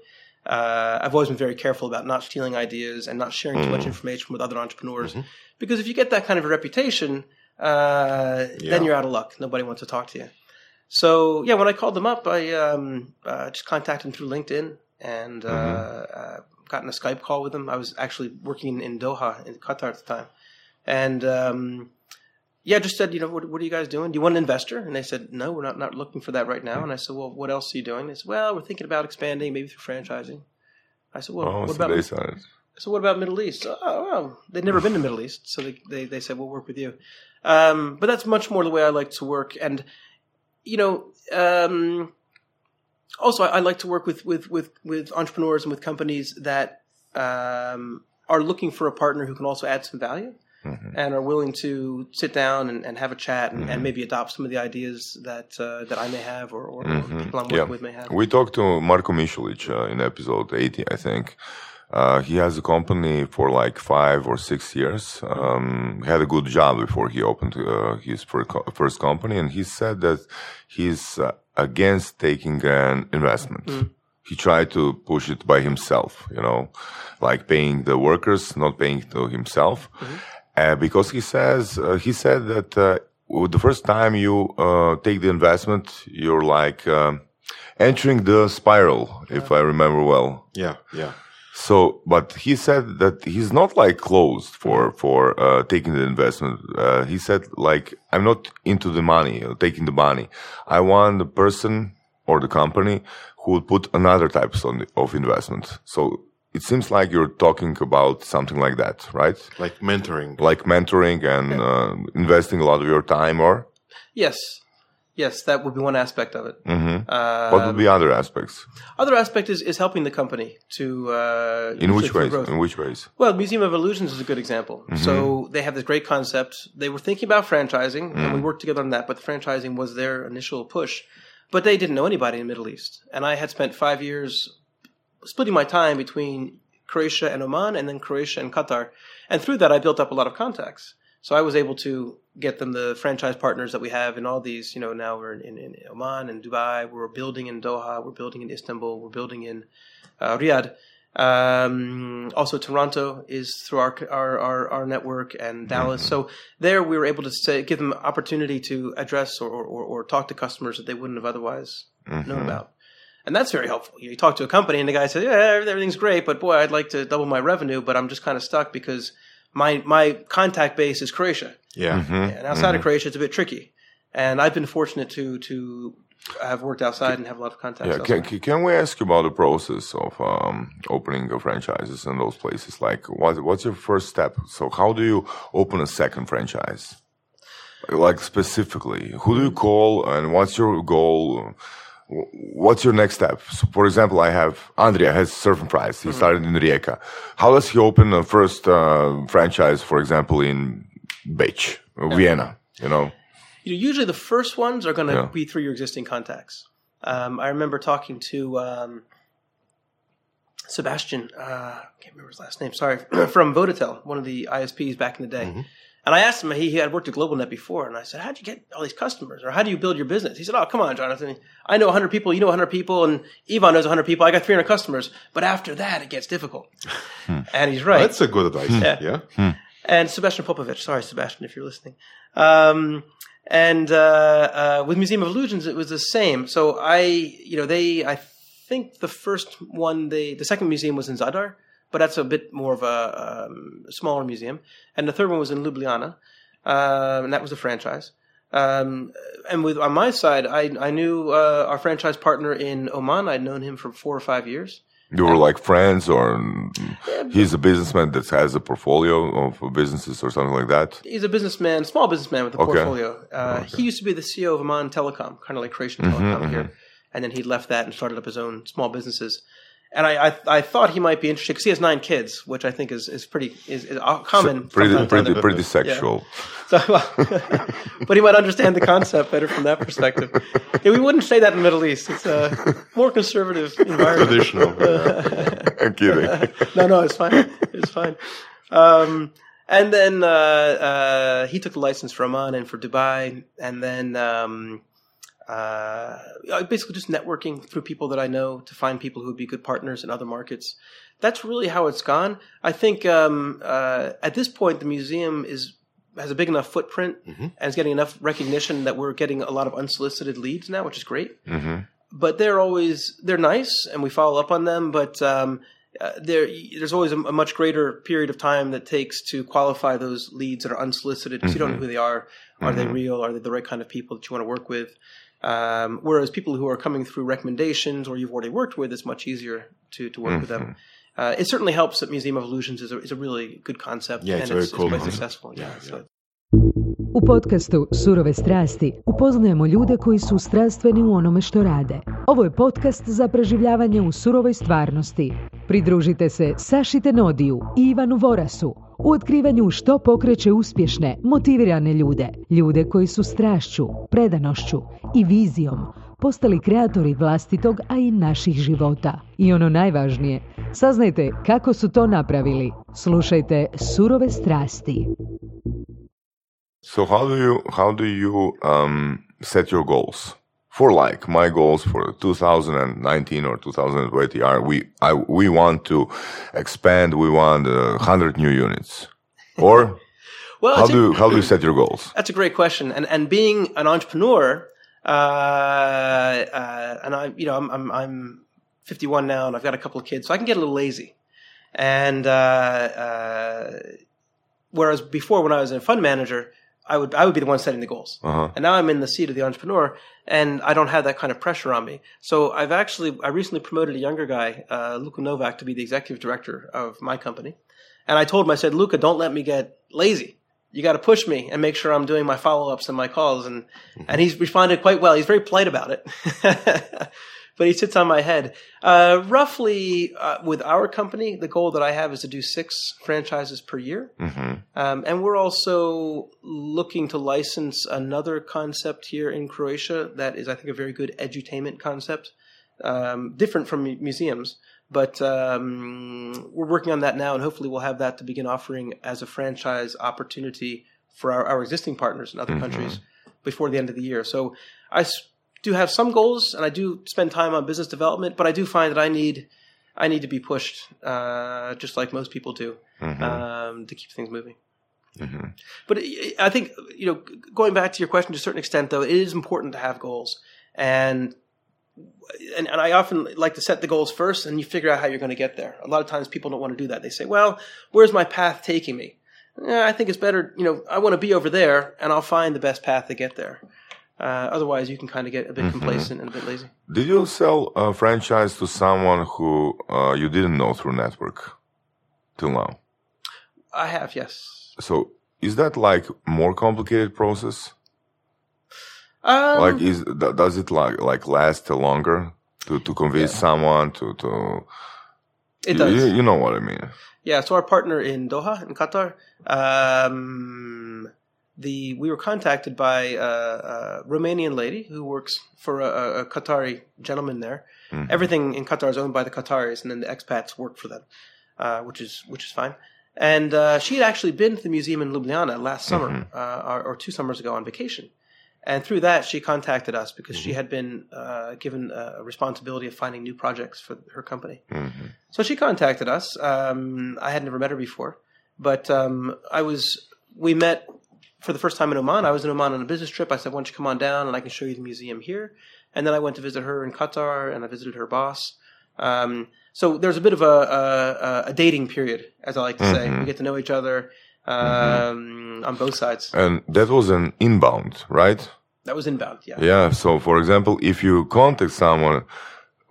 Uh, I've always been very careful about not stealing ideas and not sharing too much information with other entrepreneurs, because if you get that kind of a reputation, uh, Yeah. then you're out of luck. Nobody wants to talk to you. So yeah, when I called them up, I um, uh, just contacted them through LinkedIn and uh, got in a Skype call with them. I was actually working in Doha in Qatar at the time, and um, yeah, just said, you know, what, what are you guys doing? Do you want an investor? And they said, no, we're not not looking for that right now. And I said, well, what else are you doing? They said, well, we're thinking about expanding, maybe through franchising. I said, well, Oh, what about said so what about Middle East? Oh, well, they'd never been to Middle East, so they, they, they said we'll work with you. Um, but that's much more the way I like to work, and you know, um, also I, I like to work with with with with entrepreneurs and with companies that um, are looking for a partner who can also add some value. And are willing to sit down and, and have a chat and, and maybe adopt some of the ideas that uh, that I may have or, or, or people I'm working Yeah. with may have. We talked to Marko Mikulic uh, in episode 80, I think. Uh, he has a company for like five or six years. Um, he had a good job before he opened uh, his first company, and he said that he's uh, against taking an investment. He tried to push it by himself, you know, like paying the workers, not paying to himself, uh, because he says uh, he said that uh, the first time you uh, take the investment, you're like. Um, entering the spiral, if I remember well. Yeah. Yeah. So, but he said that he's not like closed for for uh, taking the investment. Uh, he said like I'm not into the money, uh, taking the money. I want the person or the company who will put another types of, of investment. So it seems like you're talking about something like that, right? Like mentoring. Like mentoring and uh, investing a lot of your time, or Yes, yes, that would be one aspect of it. Mhm. Uh, what would be other aspects? Other aspect is, is helping the company to uh, In which ways? growth. In which ways? Well, Museum of Illusions is a good example. So they have this great concept. They were thinking about franchising, and we worked together on that. But the franchising was their initial push. But they didn't know anybody in the Middle East, and I had spent five years splitting my time between Croatia and Oman, and then Croatia and Qatar. And through that, I built up a lot of contacts. So I was able to get them the franchise partners that we have in all these. You know, now we're in, in, Oman and Dubai. We're building in Doha. We're building in Istanbul. We're building in uh, Riyadh. Um, also, Toronto is through our our our, our network and Dallas. So there, we were able to say, give them opportunity to address or, or, or talk to customers that they wouldn't have otherwise known about. And that's very helpful. You talk to a company, and the guy says, "Yeah, everything's great, but boy, I'd like to double my revenue, but I'm just kind of stuck because my my contact base is Croatia, Yeah. and outside of Croatia, it's a bit tricky." And I've been fortunate to to have worked outside and have a lot of contacts. Yeah, outside. can, can we ask you about the process of um, opening a franchises in those places? Like, what, what's your first step? So, how do you open a second franchise? Like specifically, who do you call, and what's your goal? Wh- What's your next step? So, for example, I have Andrej has Surf and Fries. He started in Rijeka. How does he open a first uh, franchise, for example, in Beč, Vienna? You know, you know, usually the first ones are going to Yeah. be through your existing contacts. Um, I remember talking to um, Sebastian, uh, I can't remember his last name, sorry, from Vodatel, one of the ISPs back in the day. And I asked him, he, he had worked at GlobalNet before, and I said, how'd you get all these customers? Or how do you build your business? He said, oh, come on, Jonathan. I know 100 people, you know 100 people, and Ivan knows 100 people. I got 300 customers. But after that, it gets difficult. and he's right. That's a good advice. Yeah. yeah. and Sebastian Popovich. Sorry, Sebastian, if you're listening. Um, and uh, uh, with Museum of Illusions, it was the same. So I, you know, they, I think the first one, they, the second museum was in Zadar, but that's a bit more of a um, smaller museum. And the third one was in Ljubljana, um, and that was a franchise. Um, and with on my side, I I knew uh, our franchise partner in Oman. I'd known him for four or five years. You were like friends, or he's a businessman that has a portfolio of businesses or something like that. He's a businessman, small businessman with a Okay. portfolio. Uh, He used to be the CEO of Oman Telecom, kind of like Croatian Telecom here, and then he left that and started up his own small businesses. And I, I, I thought he might be interested because he has nine kids, which I think is, is pretty is, is uh, common. Pretty, time to pretty, pretty sexual. So, but he might understand the concept better from that perspective. Yeah, we wouldn't say that in the Middle East. It's a more conservative environment. Traditional. I'm kidding. no, no, it's fine. It's fine. Um, and then uh, uh, he took the license for Oman and for Dubai, and then um, uh, basically just networking through people that I know to find people who would be good partners in other markets. That's really how it's gone. I think um, uh, at this point the museum is has a big enough footprint and is getting enough recognition that we're getting a lot of unsolicited leads now, which is great. But they're always they're nice and we follow up on them but um, uh, there there's always a, a much greater period of time that takes to qualify those leads that are unsolicited because you don't know who they are. Are they real? Are they the right kind of people that you want to work with um, whereas people who are coming through recommendations or you've already worked with it's much easier to, to work with them uh, it certainly helps that Museum of Illusions is a, is a really good concept Yeah, and it's very it's, cool quite concept. successful yeah, so U podcastu Surove strasti upoznajemo ljude koji su strastveni u onome što rade. Ovo je podcast za preživljavanje u surovoj stvarnosti. Pridružite se Saši Tenodiju i Ivanu Vorasu u otkrivanju što pokreće uspješne, motivirane ljude. Ljude koji su strašću, predanošću i vizijom postali kreatori vlastitog, a i naših života. I ono najvažnije, saznajte kako su to napravili. Slušajte Surove strasti. So how do you how do you um, set your goals? For like my goals for 2019 or 2020 are we I we want to expand. We want uh, 100 new units. Or well how do how do you set your goals? That's a great question. And and being an entrepreneur, uh, uh, and I, you know, I'm, I'm I'm 51 now, and I've got a couple of kids, so I can get a little lazy. And uh, uh, whereas before, when I was a fund manager, I would I would be the one setting the goals. Uh-huh. And now I'm in the seat of the entrepreneur, and I don't have that kind of pressure on me. So I've actually I recently promoted a younger guy, uh, Luka Novak, to be the executive director of my company. And I told him, I said, Luka, don't let me get lazy. You got to push me and make sure I'm doing my follow ups and my calls. And and he's responded quite well. He's very polite about it. But he sits on my head. Uh, roughly, uh, with our company, the goal that I have is to do six franchises per year. Um, and we're also looking to license another concept here in Croatia that is, I think, a very good edutainment concept, um, different from mu- museums. But um, we're working on that now, and hopefully, we'll have that to begin offering as a franchise opportunity for our, our existing partners in other countries before the end of the year. So I s- do have some goals, and I do spend time on business development, but I do find that I need I need to be pushed, uh, just like most people do, um, to keep things moving. But I- I think you know, going back to your question to a certain extent, though, it is important to have goals, and and, and I often like to set the goals first, and you figure out how you're going to get there. A lot of times, people don't want to do that. They say, "Well, where's my path taking me?" Eh, I think it's better, you know, I want to be over there, and I'll find the best path to get there. Uh, otherwise, you can kind of get a bit complacent and a bit lazy. Did you sell a franchise to someone who uh, you didn't know through network till now? I have, yes. So is that like more complicated process? Um, like is does it like like last longer to to convince someone to to it you- does. You, you know what I mean? Yeah, so our partner in Doha, in Qatar, um, the we were contacted by a, a Romanian lady who works for a, a Qatari gentleman there. Everything in Qatar is owned by the Qataris, and then the expats work for them, uh, which is which is fine. And uh, she had actually been to the museum in Ljubljana last summer uh, or, or two summers ago on vacation. And through that, she contacted us because she had been uh, given a responsibility of finding new projects for her company. So she contacted us. Um, I had never met her before, but um, I was. We met for the first time in Oman. I was in Oman on a business trip. I said, "Why don't you come on down and I can show you the museum here?" And then I went to visit her in Qatar, and I visited her boss. Um, so there's a bit of a, a, a dating period, as I like to say. We get to know each other um, on both sides. And that was an inbound, right? That was inbound, yeah. Yeah. So, for example, if you contact someone,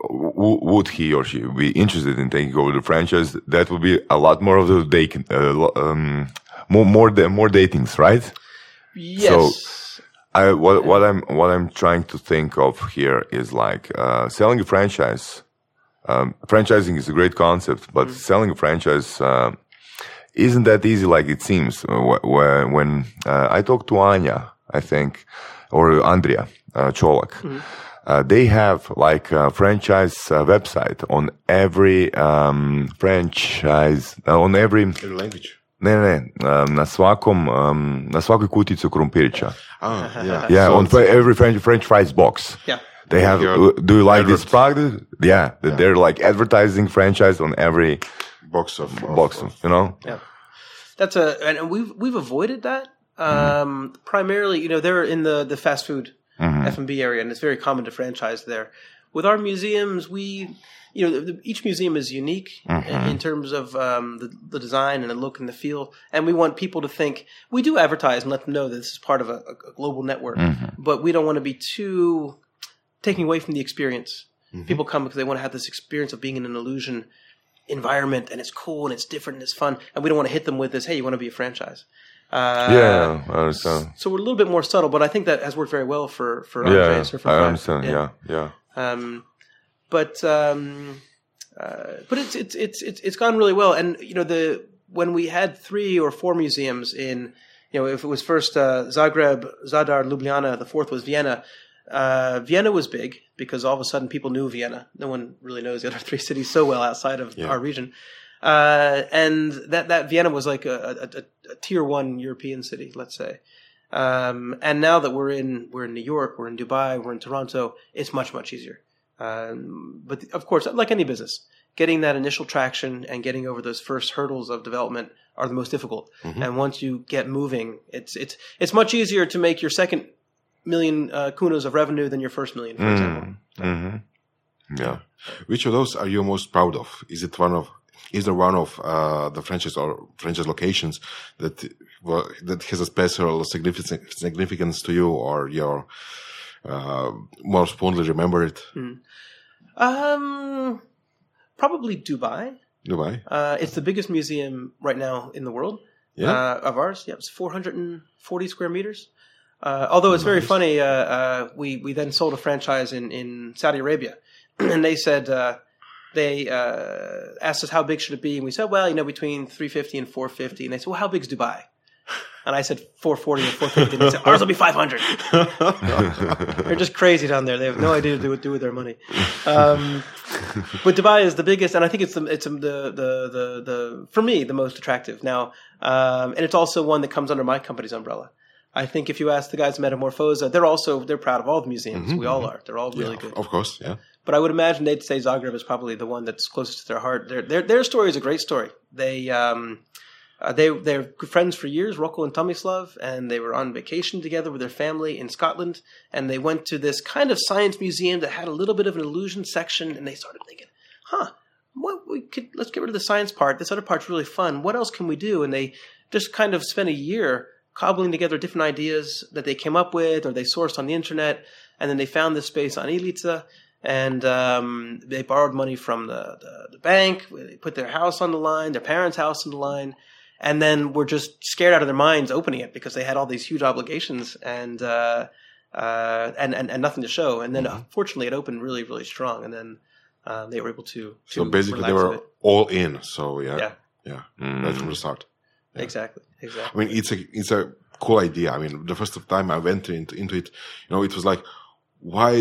w- would he or she be interested in taking over the franchise? That would be a lot more of the dating, uh, um, more more da- more datings, right? Yes. I what what I'm what I'm trying to think of here is like uh, selling a franchise. Um, franchising is a great concept, but selling a franchise uh, isn't that easy like it seems. Uh, wh- wh- When uh, I talked to Anya, I think, or Andrej uh, Čolak, uh, they have like a franchise uh, website on every um, franchise on every In language. Ne ne um, na svakom um, na svakoj kutici krumpirića. Ah, yeah. Yeah, So on it's- every French French fries box. Yeah. They have. Your uh, do you like this product? Yeah, that they're like advertising franchise on every box of, of box. of- You know. Yeah, that's a and and we've we've avoided that um, primarily. You know, they're in the the fast food F and B area, and it's very common to franchise there. With our museums, we you know the, each museum is unique in, in terms of um, the the design and the look and the feel, and we want people to think we do advertise and let them know that this is part of a, a global network, but we don't want to be too taking away from the experience. People come because they want to have this experience of being in an illusion environment and it's cool and it's different and it's fun and we don't want to hit them with this hey you want to be a franchise uh, yeah, I understand. so we're a little bit more subtle but i think that has worked very well for for Yeah, or for I understand. Yeah, yeah. um, but um, uh, but it's it's it's it's it's gone really well and you know the when we had three or four museums in you know if it was first uh, Zagreb Zadar Ljubljana the fourth was Vienna uh, Vienna was big because all of a sudden people knew Vienna. No one really knows the other three cities so well outside of Yeah. our region. Uh, and that, that Vienna was like a, a, a, a tier one European city, let's say. Um, and now that we're in, we're in New York, we're in Dubai, we're in Toronto, it's much, much easier. Um, but of course, like any business, getting that initial traction and getting over those first hurdles of development are the most difficult. And once you get moving, it's, it's, it's much easier to make your second million uh, kunos of revenue than your first million, for example. hmm Yeah. Which of those are you most proud of? Is it one of is there one of uh, the franchise or franchise locations that well, that has a special significance significance to you, or you're uh, most fondly remember it? Um, probably Dubai. Dubai. Uh, it's the biggest museum right now in the world. Yeah. Uh, of ours. Yeah, it's 440 square meters. Uh, although it's very funny, uh, uh, we we then sold a franchise in in Saudi Arabia, and they said uh, they uh, asked us how big should it be, and we said, well, you know, between 350 and 450, and they said, well, how big's Dubai? And I said 440 or 450, and they said, ours will be 500. They're just crazy down there. They have no idea what to do with their money. Um, but Dubai is the biggest, and I think it's the it's the the the, the for me the most attractive now, um, and it's also one that comes under my company's umbrella. I think if you ask the guys at Metamorphosa, they're also they're proud of all the museums. we all are. They're all really Yeah, good. Of course, yeah. But I would imagine they'd say Zagreb is probably the one that's closest to their heart. Their their their story is a great story. They um, uh, they they're friends for years, Roko and Tomislav, and they were on vacation together with their family in Scotland, and they went to this kind of science museum that had a little bit of an illusion section, and they started thinking, "Huh, what we could let's get rid of the science part. This other part's really fun. What else can we do?" And they just kind of spent a year cobbling together different ideas that they came up with or they sourced on the internet, and then they found this space on Ilica and um, they borrowed money from the, the, the bank. They put their house on the line, their parents' house on the line, and then were just scared out of their minds opening it because they had all these huge obligations and uh, uh, and, and and nothing to show. And then, fortunately, it opened really, really strong, and then uh, they were able to. So basically, they relax a were all in. So yeah, Yeah. yeah, Mm. right from the start. exactly, exactly. I mean, it's a it's a cool idea. I mean, the first time I went into into it, you know, it was like, why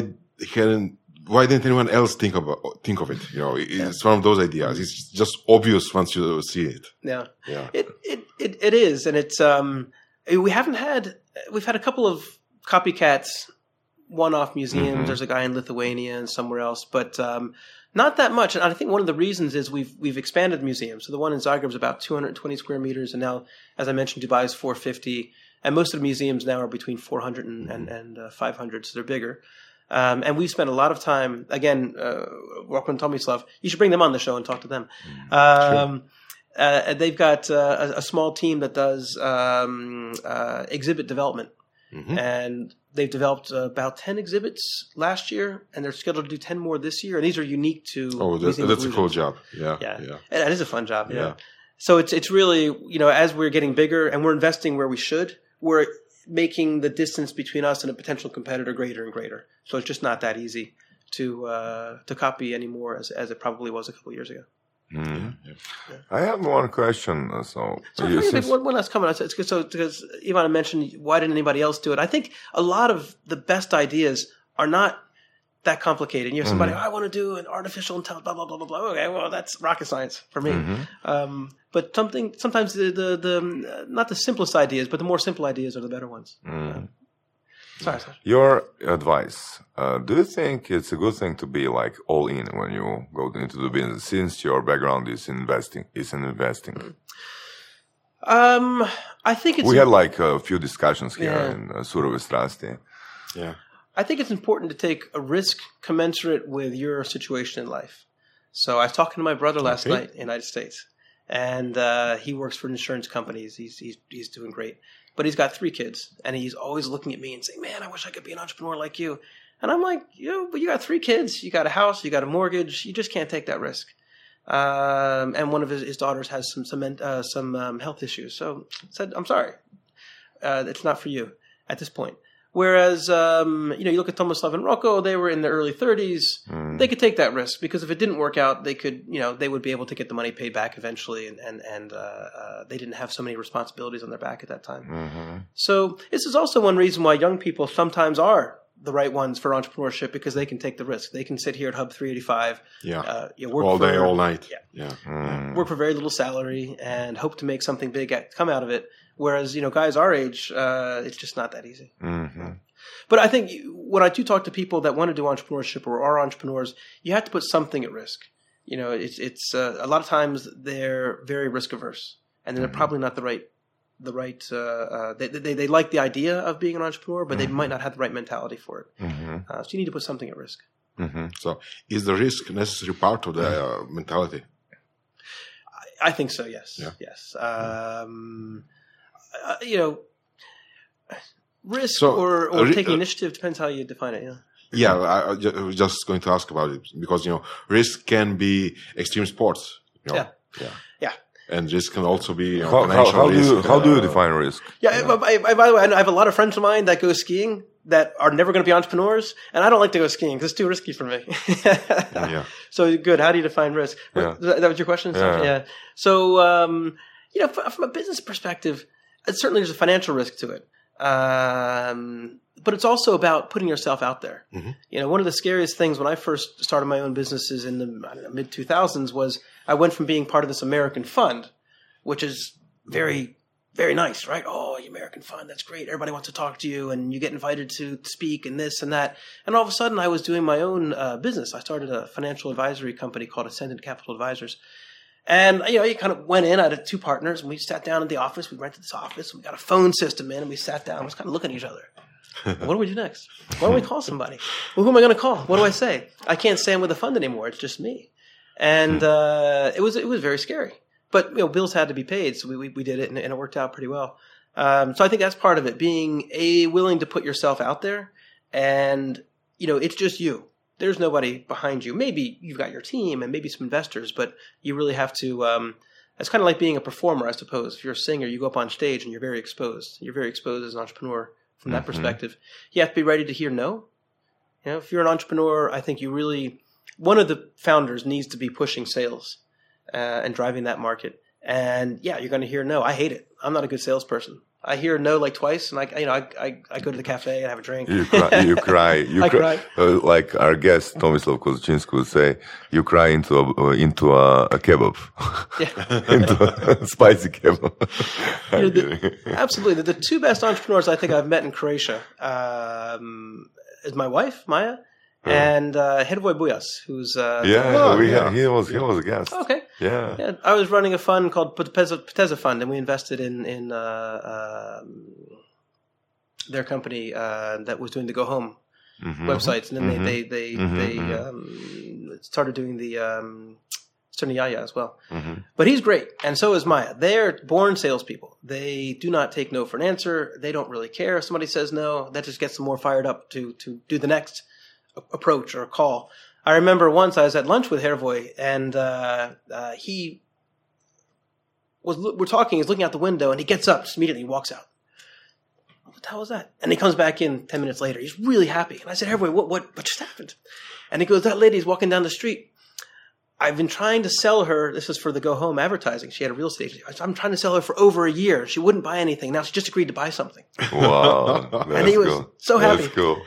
hadn't why didn't anyone else think of think of it? You know, it's one of those ideas. It's just obvious once you see it. Yeah, Yeah. it it it, it is, and it's um we haven't had we've had a couple of copycats, one-off museums. Mhm. There's a guy in Lithuania and somewhere else, but um, not that much. And I think one of the reasons is we've we've expanded the museum. So the one in Zagreb is about 220 square meters, and now, as I mentioned, Dubai is 450, and most of the museums now are between 400 and and, and uh, 500, so they're bigger. Um, and we've spent a lot of time. Again, uh, Rockman Tomislav, you should bring them on the show and talk to them. Um, uh, they've got uh, a, a small team that does um, uh, exhibit development, Mhm. and they've developed uh, about ten exhibits last year, and they're scheduled to do ten more this year. And these are unique to. Oh, that's, that's a cool job. Yeah. Yeah. Yeah. And That is a fun job. Yeah. Yeah. So it's it's really you know as we're getting bigger and we're investing where we should, we're making the distance between us and a potential competitor greater and greater. So it's just not that easy to uh, to copy anymore as as it probably was a couple of years ago. Mhm. Yeah. I have one question. uh, So, So you- since- one, one last comment. It's, it's, so because Ivana mentioned why didn't anybody else do it? I think a lot of the best ideas are not that complicated. You have somebody, Mhm. "Oh, I want to do an artificial intelligence, blah blah blah blah blah. Okay, well that's rocket science for me. Mhm. Um, but something sometimes the the, the uh, not the simplest ideas, but the more simple ideas are the better ones. Mm. Sorry, Sasha. Your advice. Uh, do you think it's a good thing to be like all in when you go into the business, since your background is investing? Is in investing. Um, I think it's we had like a few discussions here Yeah. in uh, Surove strasti. Yeah. I think it's important to take a risk commensurate with your situation in life. So I was talking to my brother last Okay. night in the United States, and uh, he works for insurance companies. He's, he's he's doing great, but he's got three kids, and he's always looking at me and saying, "Man, I wish I could be an entrepreneur like you." And I'm like, "You, know, but you got three kids, you got a house, you got a mortgage. You just can't take that risk." Um, and one of his, his daughters has some some uh, some um, health issues, so I said, "I'm sorry, uh, it's not for you at this point." Whereas, um, you know, you look at Tomislav and Roko, they were in their early 30s. Mm. They could take that risk because if it didn't work out, they could, you know, they would be able to get the money paid back eventually, and and and uh, uh, they didn't have so many responsibilities on their back at that time. Mhm. So this is also one reason why young people sometimes are the right ones for entrepreneurship because they can take the risk. They can sit here at Hub 385, Yeah. uh, you know, work all day, for, all night. Yeah. Yeah. Mm. work for very little salary and hope to make something big at, come out of it. Whereas you know, guys our age, uh, it's just not that easy. Mhm. But I think when I do talk to people that want to do entrepreneurship or are entrepreneurs, you have to put something at risk. You know, it's it's uh, a lot of times they're very risk averse, and they're probably not the right the right. Uh, uh, they, they they like the idea of being an entrepreneur, but they might not have the right mentality for it. Mhm. Uh, so you need to put something at risk. Mhm. So, is the risk necessary part of the uh, mentality? I, I think so. Yes. Yeah. Yes. Um, uh, you know. Risk So, or, or ri- taking uh, initiative depends how you define it. Yeah. Yeah, I, I was just going to ask about it because you know risk can be extreme sports. You know? Yeah. yeah, Yeah. and risk can also be you know, How, how, financial how do you risk, how do you uh, define risk? Yeah, I, I, by the way, I have a lot of friends of mine that go skiing that are never going to be entrepreneurs, and I don't like to go skiing because it's too risky for me. Yeah. So good. How do you define risk? Yeah. That that was your question. Yeah. yeah. So um, you know, from a business perspective, uh, certainly there's a financial risk to it, um, but it's also about putting yourself out there. Mhm. You know, one of the scariest things when I first started my own businesses in the mid 2000s was I went from being part of this American fund, which is very very nice, right? Oh, American fund, that's great. Everybody wants to talk to you, and you get invited to speak and this and that. And all of a sudden, I was doing my own uh, business. I started a financial advisory company called Ascendant Capital Advisors. And you know, you kind of went in. I had two partners, and we sat down in the office. We rented this office. And we got a phone system in, and we sat down. We was kind of looking at each other. what do we do next? Why don't we call somebody? Well, who am I going to call? What do I say? I can't say I'm with a fund anymore. It's just me. And uh, it was it was very scary. But you know, bills had to be paid, so we we, we did it, and, and it worked out pretty well. Um, so I think that's part of it, being a willing to put yourself out there, and you know, it's just you. There's nobody behind you. Maybe you've got your team and maybe some investors, but you really have to. Um, it's kind of like being a performer, I suppose. If you're a singer, you go up on stage and you're very exposed. You're very exposed as an entrepreneur from that Mhm. perspective. You have to be ready to hear no. You know, if you're an entrepreneur, I think you really one of the founders needs to be pushing sales uh, and driving that market. And yeah, you're going to hear no. I hate it. I'm not a good salesperson. I hear no like twice, and I, you know, I, I, I go to the cafe and have a drink. You cry. You cry. You I cry. Uh, like our guest Tomislav Kozaczynski would say, you cry into a uh, into a, a kebab, into a spicy kebab. The- absolutely. The, the two best entrepreneurs I think I've met in Croatia um, is my wife Maya and uh, Hrvoje Bujas, who's uh, yeah, Oh, we yeah. Had, he was he was a guest. okay. Yeah. Yeah, I was running a fund called Poteza, Poteza Fund, and we invested in in uh, um, their company uh, that was doing the Go Home Mhm. websites, and then Mhm. they they they, Mhm, they mhm. um, started doing the um, Yaya as well. Mhm. But he's great, and so is Maya. They're born salespeople. They do not take no for an answer. They don't really care if somebody says no. That just gets them more fired up to to do the next a- approach or call. I remember once I was at lunch with Hrvoje, and uh, uh, he was we're talking. He's looking out the window, and he gets up just immediately. and walks out. What the hell was that? And he comes back in ten minutes later. He's really happy. And I said, Hrvoje, what what what just happened? And he goes, that lady's walking down the street. I've been trying to sell her. This is for the Go Home advertising. She had a real estate. agent. I said, I'm trying to sell her for over a year. She wouldn't buy anything. Now she just agreed to buy something. Wow. That's he was cool. so happy. That's cool.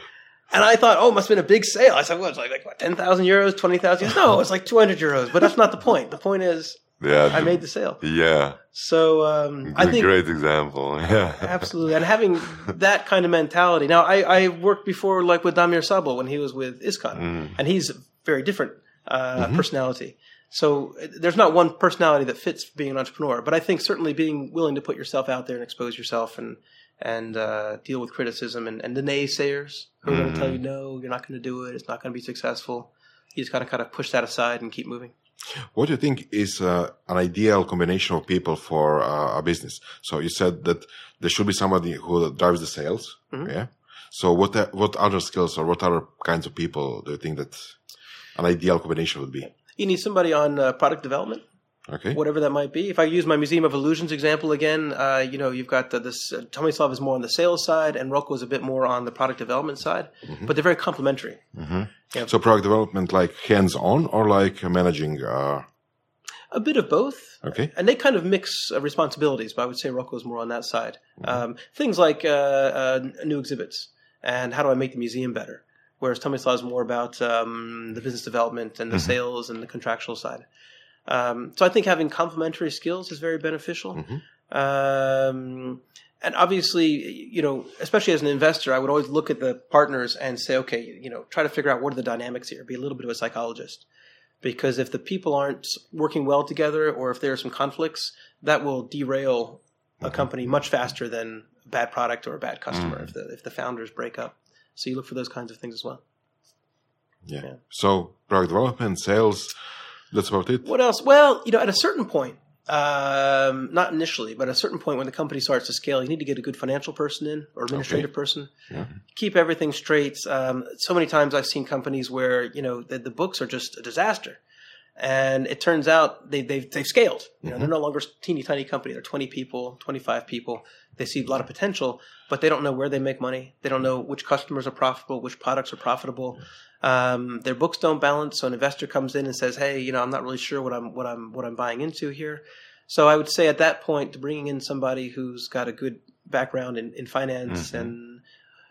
And I thought, oh, it must have been a big sale. I said, what? It's like, like what, 10,000 euros, 20,000? No, it's like 200 euros. But that's not the point. The point is, Yeah. I made the sale. Yeah. So um, I think great example. Yeah. absolutely, and having that kind of mentality. Now, I, I worked before, like with Damir Sabo when he was with Iskon, Mm. and he's a very different uh, Mm-hmm. personality. So there's not one personality that fits being an entrepreneur, but I think certainly being willing to put yourself out there and expose yourself and and uh, deal with criticism and, and the naysayers who are going to tell you Mm-hmm. no, you're not going to do it, it's not going to be successful. You just got to kind of push that aside and keep moving. What do you think is uh, an ideal combination of people for uh, a business? So you said that there should be somebody who drives the sales. Mhm. Yeah. So what what other skills or what other kinds of people do you think that an ideal combination would be? You need somebody on uh, product development. Okay. whatever that might be. If I use my Museum of Illusions example again, uh, you know, you've got the, this. Uh, Tomislav is more on the sales side, and Roko is a bit more on the product development side, but they're very complementary. So product development, like hands-on or like managing? Uh, A bit of both. okay. And they kind of mix uh, responsibilities, but I would say Roko is more on that side. Um, things like uh, uh, new exhibits and how do I make the museum better, whereas Tomislav is more about um, the business development and the sales and the contractual side. Um, so I think having complementary skills is very beneficial. Um, and obviously, you know, especially as an investor, I would always look at the partners and say, okay, you know, try to figure out what are the dynamics here. Be a little bit of a psychologist, because if the people aren't working well together, or if there are some conflicts, that will derail a company much faster than a bad product or a bad customer. If the if the founders break up, so you look for those kinds of things as well. Yeah. Yeah. So product development, sales. That's about it. What else? Well, you know, at a certain point, um, not initially, but at a certain point when the company starts to scale, you need to get a good financial person in or administrative person. Yeah. Keep everything straight. Um, so many times I've seen companies where you know the, the books are just a disaster, and it turns out they, they've they've scaled. You know, they're mm-hmm. no longer a teeny tiny company. They're twenty people, twenty five people. They see a lot of potential, but they don't know where they make money. They don't know which customers are profitable, which products are profitable. Um, their books don't balance, so an investor comes in and says, "Hey, you know, I'm not really sure what I'm what I'm what I'm buying into here." So I would say at that point, bringing in somebody who's got a good background in, in finance mm-hmm. and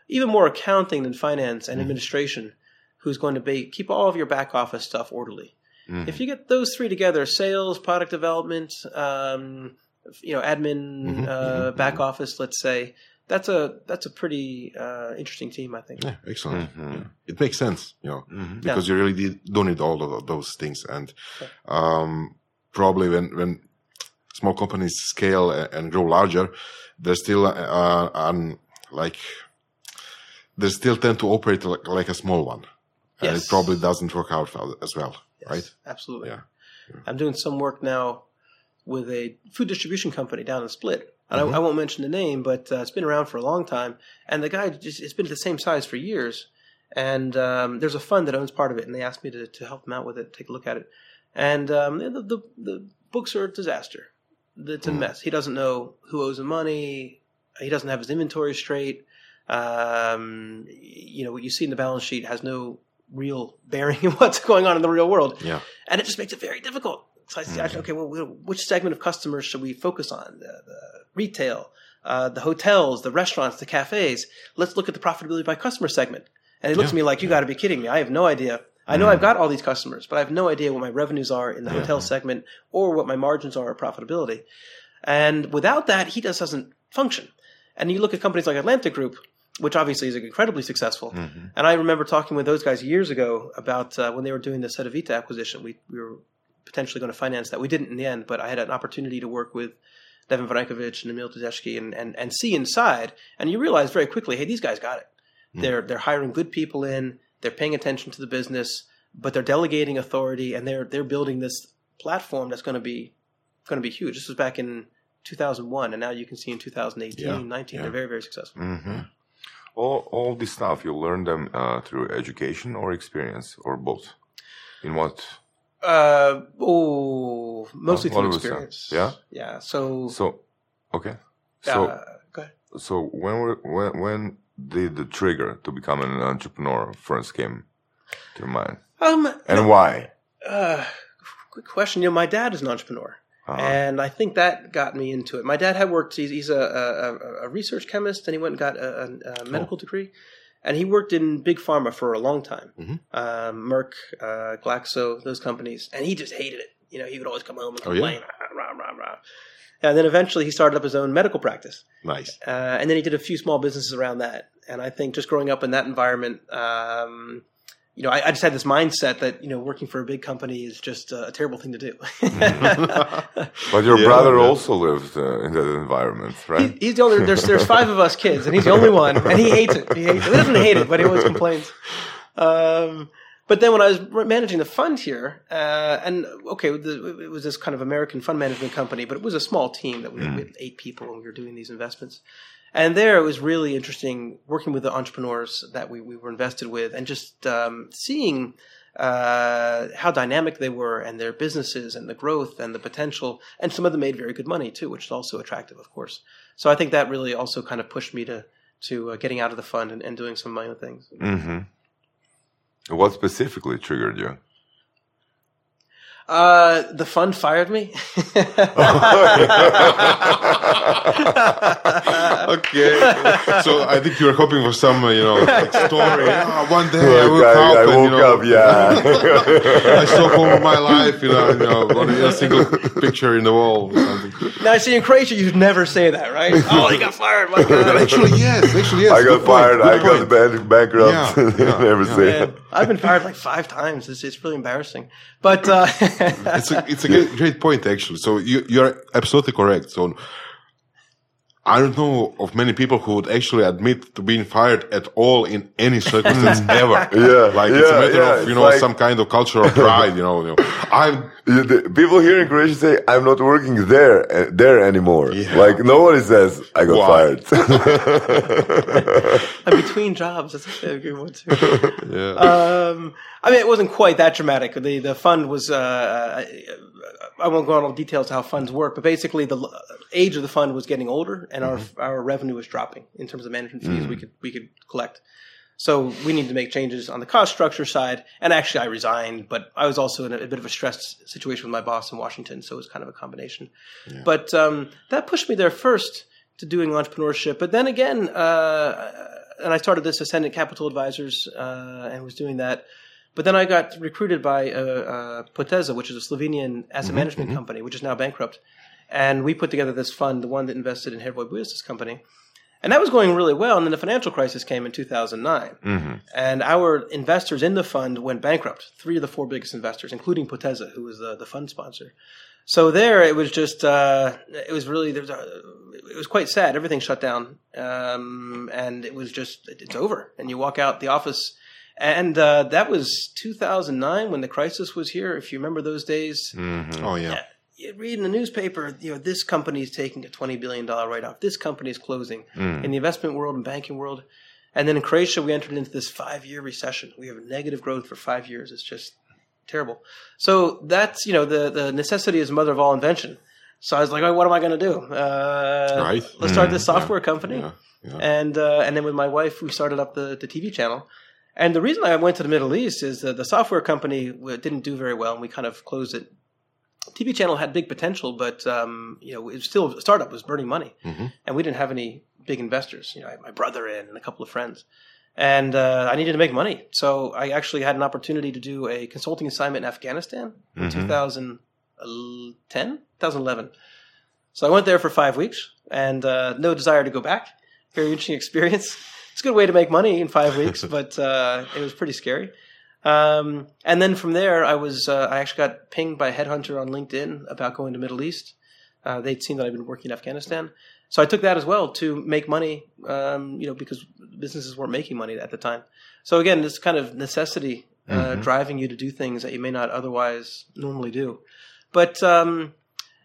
even more accounting than finance and mm-hmm. administration, who's going to be keep all of your back office stuff orderly. If you get those three together, sales, product development, um, you know, admin, uh, back office, let's say, that's a that's a pretty uh, interesting team, I think. Yeah, excellent. Yeah. It makes sense, you know, Mm-hmm. because you really did, do need all of those things, and um, probably when when small companies scale and grow larger, they're still uh, um, like they still tend to operate like, like a small one, and it probably doesn't work out as well, right? Absolutely. Yeah. I'm doing some work now with a food distribution company down in Split. And Mm-hmm. I, I won't mention the name, but uh, it's been around for a long time. And the guy just it's been the same size for years. And um, there's a fund that owns part of it, and they asked me to, to help them out with it, take a look at it. And um, the, the the books are a disaster. It's a Mm. mess. He doesn't know who owes him money. He doesn't have his inventory straight. Um, you know what you see in the balance sheet has no real bearing in what's going on in the real world Yeah. and it just makes it very difficult. So I said, okay, well, which segment of customers should we focus on? The, the retail, uh, the hotels, the restaurants, the cafes. Let's look at the profitability by customer segment. And he looks at me like, you got to be kidding me. I have no idea. I know I've got all these customers, but I have no idea what my revenues are in the hotel segment or what my margins are or profitability. And without that, he just doesn't function. And you look at companies like Atlantic Group, which obviously is incredibly successful. And I remember talking with those guys years ago about uh, when they were doing the Cedevita acquisition. We, we were potentially going to finance that. We didn't in the end, but I had an opportunity to work with Neven Vrankovic and Emil Tedeschi and, and, and see inside. And you realize very quickly, hey, these guys got it. They're, they're hiring good people in, they're paying attention to the business, but they're delegating authority and they're, they're building this platform that's going to be, going to be huge. This was back in 2001 and now you can see in 2018, Yeah, 19, yeah. they're very, very successful. hmm All all this stuff you learn them uh, through education or experience or both. In what? Uh, oh, mostly What through experience. Yeah? Yeah. So, So, okay. So uh, go ahead. so when were, when when did the trigger to become an entrepreneur first came to your mind, Um, and why? uh, good question. You know, my dad is an entrepreneur. Uh-huh. And I think that got me into it. My dad had worked; he's, he's a, a, a research chemist, and he went and got a, a, a medical degree. And he worked in big pharma for a long time, Mhm. um, Merck, uh, Glaxo, those companies. And he just hated it. You know, he would always come home and Oh, yeah? complain, rah, rah, rah, rah. And then eventually, he started up his own medical practice. Nice. Uh, and then he did a few small businesses around that. And I think just growing up in that environment, um, you know, I, I just had this mindset that you know working for a big company is just uh, a terrible thing to do. But your Yeah, brother yeah. also lived uh, in that environment, He, right? he's the only. There's there's five of us kids, and he's the only one, and he hates it. He hates it. He doesn't hate it, but he always complains. Um, but then when I was managing the fund here, uh, and okay, the, it was this kind of American fund management company, but it was a small team that we, we had eight people, and we were doing these investments. And there, it was really interesting working with the entrepreneurs that we, we were invested with, and just um, seeing uh, how dynamic they were, and their businesses, and the growth, and the potential. And some of them made very good money too, which is also attractive, of course. So I think that really also kind of pushed me to to uh, getting out of the fund and, and doing some of my own things. hmm What specifically triggered you? Uh, the fund fired me. okay. so I think you were hoping for some, uh, you know, like story. Ah, one day I woke Like, up I, I and, you know, up, yeah. I saw home of my life, you know, you know, a, a single picture in the wall or something. now, I see, in Croatia, you'd never say that, right? Oh, he got fired. My God. actually, yes, actually, yes. I got good fired. I got point. ban- bankrupt. Yeah, yeah, Never yeah. say Man. I've been fired like five times. It's, it's really embarrassing. But uh, It's a, it's a great, great point, actually. So you, you're absolutely correct. So I don't know of many people who would actually admit to being fired at all in any circumstance ever. Yeah, Like it's a matter yeah, of, you know, like- some kind of cultural pride, you know. You know. I'm, Yeah, the- People here in Croatia say, "I'm not working there uh, there anymore." Yeah. Like nobody says, "I got Why? fired." I'm between jobs. That's actually a good one too. yeah. Um, I mean, it wasn't quite that dramatic. The the fund was. Uh, I won't go into all details how funds work, but basically the age of the fund was getting older, and our our revenue was dropping in terms of management fees we could we could collect. So we needed to make changes on the cost structure side. And actually, I resigned, but I was also in a, a bit of a stressed situation with my boss in Washington, so it was kind of a combination. But um, that pushed me there first to doing entrepreneurship. But then again, uh, and I started this Ascendant Capital Advisors uh, and was doing that. But then I got recruited by uh, uh, Poteza, which is a Slovenian asset management company, which is now bankrupt. And we put together this fund, the one that invested in Hrvoje Business Company. And that was going really well. And then the financial crisis came in 2009. And our investors in the fund went bankrupt. Three of the four biggest investors, including Poteza, who was the, the fund sponsor. So there, it was just, uh, it was really, there was a, it was quite sad. Everything shut down. Um, and it was just, it's over. And you walk out the office. And uh, that was 2009 when the crisis was here. If you remember those days, oh, yeah. you read in the newspaper, you know, this company is taking a $20 billion write off. This company is closing in the investment world and banking world. And then in Croatia, we entered into this five year recession. We have negative growth for five years. It's just terrible. So that's, you know, the, the necessity is mother of all invention. So I was like, oh, what am I going to do? Uh, Right. Let's start this software company. Yeah. Yeah. And, uh, and then with my wife, we started up the, the TV channel. And the reason I went to the Middle East is that the software company didn't do very well, and we kind of closed it. TV channel had big potential, but um, you know, it was still a startup was burning money, Mm-hmm. and we didn't have any big investors. You know, I had my brother in and a couple of friends, and uh, I needed to make money. So I actually had an opportunity to do a consulting assignment in Afghanistan in Mhm. 2010, 2011. So I went there for five weeks, and uh, no desire to go back. Very interesting experience. It's a good way to make money in five weeks, but uh, it was pretty scary. Um, and then from there, I was uh, I actually got pinged by a headhunter on LinkedIn about going to Middle East. Uh, they'd seen that I'd been working in Afghanistan, so I took that as well to make money. Um, you know, because businesses weren't making money at the time. So again, this kind of necessity uh, driving you to do things that you may not otherwise normally do. But um,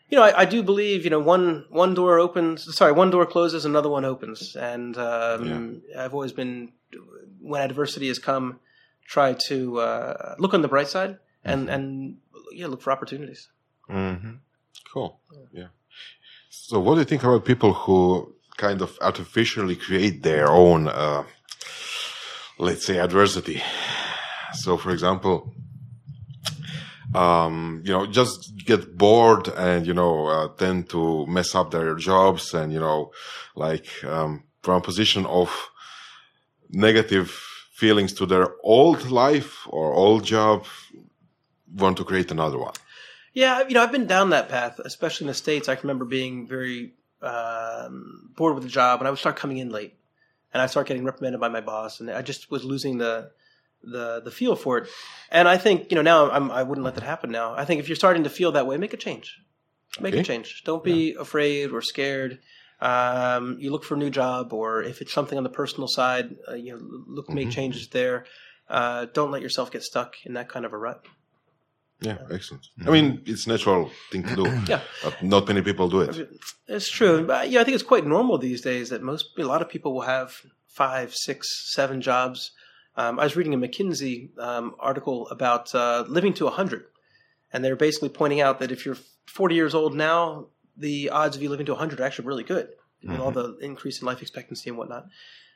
you know, I, I do believe you know one one door opens. Sorry, one door closes, another one opens, and um, I've always been when adversity has come, try to uh, look on the bright side and and yeah, look for opportunities. hmm Cool. Yeah. So, what do you think about people who kind of artificially create their own, uh, let's say, adversity? So, for example, um, you know, just get bored and you know uh, tend to mess up their jobs and you know, like um, from a position of negative feelings to their old life or old job, want to create another one. Yeah, you know, I've been down that path, especially in the states. I can remember being very um, bored with the job, and I would start coming in late, and I start getting reprimanded by my boss, and I just was losing the the the feel for it. And I think you know now I'm, I wouldn't let that happen. Now I think if you're starting to feel that way, make a change. Make a change. Don't be afraid or scared. Um, you look for a new job, or if it's something on the personal side, uh, you know, look make changes there. Uh, don't let yourself get stuck in that kind of a rut. Yeah, excellent. I mean, it's natural thing to do. Yeah. But not many people do it. It's true. But, yeah, I think it's quite normal these days that most a lot of people will have five, six, seven jobs. Um, I was reading a McKinsey um, article about uh, living to 100, and they're basically pointing out that if you're 40 years old now, the odds of you living to 100 are actually really good with all the increase in life expectancy and whatnot.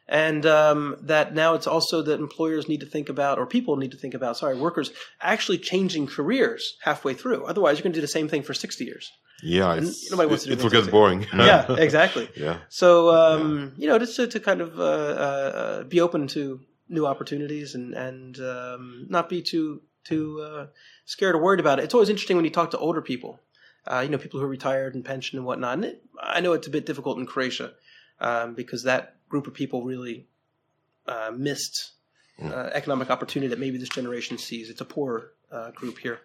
And um, that now it's also that employers need to think about, or people need to think about, sorry, workers actually changing careers halfway through. Otherwise, you're going to do the same thing for 60 years. Yeah, it's, nobody wants it, to do it will things get like boring. yeah, exactly. yeah. So um, you know, just to, to kind of uh, uh, be open to new opportunities and and um, not be too too uh, scared or worried about it. It's always interesting when you talk to older people, uh, you know, people who are retired and pension and whatnot. And it, I know it's a bit difficult in Croatia um, because that group of people really uh, missed uh, economic opportunity that maybe this generation sees. It's a poor uh, group here,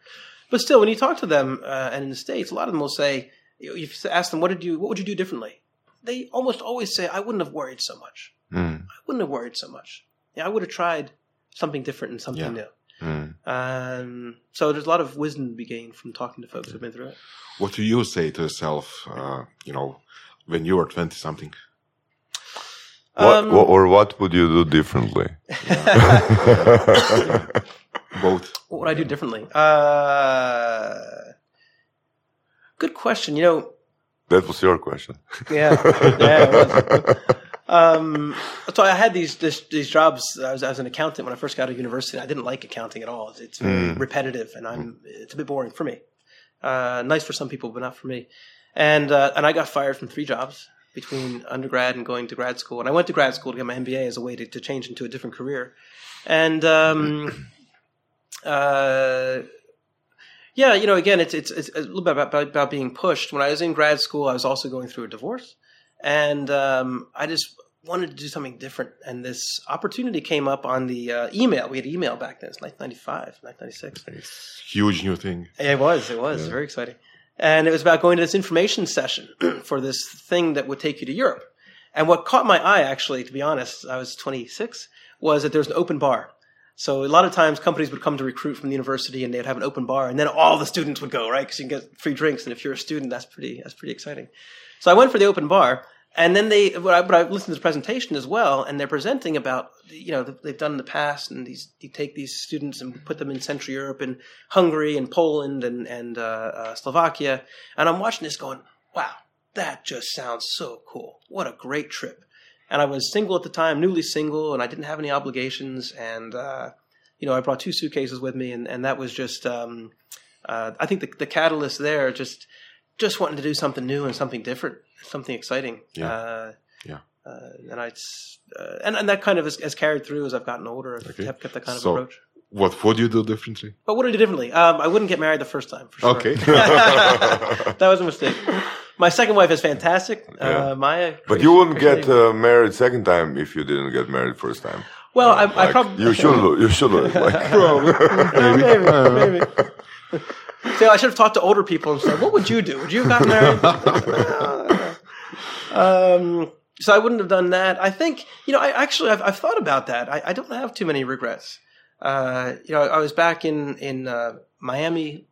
but still, when you talk to them uh, and in the states, a lot of them will say, you if you ask them, "What did you? What would you do differently?" They almost always say, "I wouldn't have worried so much. Mm. I wouldn't have worried so much. Yeah, I would have tried something different and something Yeah. new." Mm. Um, so there's a lot of wisdom to be gained from talking to folks who've been through it. What do you say to yourself, uh, you know, when you were 20 something? What, Um, or what would you do differently? Both. What would I do differently? Uh, good question. You know, That was your question. yeah, yeah. Um, so I had these this, these jobs. I was, I was an accountant when I first got out of university. I didn't like accounting at all. It's, very repetitive, and I'm it's a bit boring for me. Uh, nice for some people, but not for me. And uh, and I got fired from three jobs between undergrad and going to grad school. And I went to grad school to get my MBA as a way to, to change into a different career. And um, uh, yeah, you know, again, it's, it's it's a little bit about, about about being pushed. When I was in grad school, I was also going through a divorce, and um, I just wanted to do something different. And this opportunity came up on the uh, email. We had email back then. It's 1995, 1996. Huge new thing. It was. It was very exciting, and it was about going to this information session for this thing that would take you to Europe. And what caught my eye, actually, to be honest, I was 26, was that there was an open bar. So a lot of times companies would come to recruit from the university, and they'd have an open bar, and then all the students would go, right? Because you can get free drinks, and if you're a student, that's pretty that's pretty exciting. So I went for the open bar, and then they, but I, but I listened to the presentation as well, and they're presenting about, you know, they've done in the past, and these you take these students and put them in Central Europe and Hungary and Poland and and uh, uh, Slovakia, and I'm watching this going, wow, that just sounds so cool. What a great trip. And I was single at the time, newly single, and I didn't have any obligations, and uh, you know, I brought two suitcases with me, and and that was just. Um, uh, I think the, the catalyst there just just wanting to do something new and something different, something exciting. Yeah. Uh, Yeah. Uh, and I, uh, and and that kind of has, has carried through as I've gotten older. I've Okay. kept, kept that kind of So- approach. What would you do differently? But what do I do differently? Um, I wouldn't get married the first time. For sure. Okay. that was a mistake. My second wife is fantastic, Yeah. uh, Maya. But you wouldn't get uh, married second time if you didn't get married first time. well, I, I Like, probably you should. You should. Like, maybe, maybe. So I should have talked to older people and said, "What would you do? Would you have gotten married?" um, so I wouldn't have done that. I think you know. I actually I've, I've thought about that. I, I don't have too many regrets. Uh, you know, I was back in in uh, Miami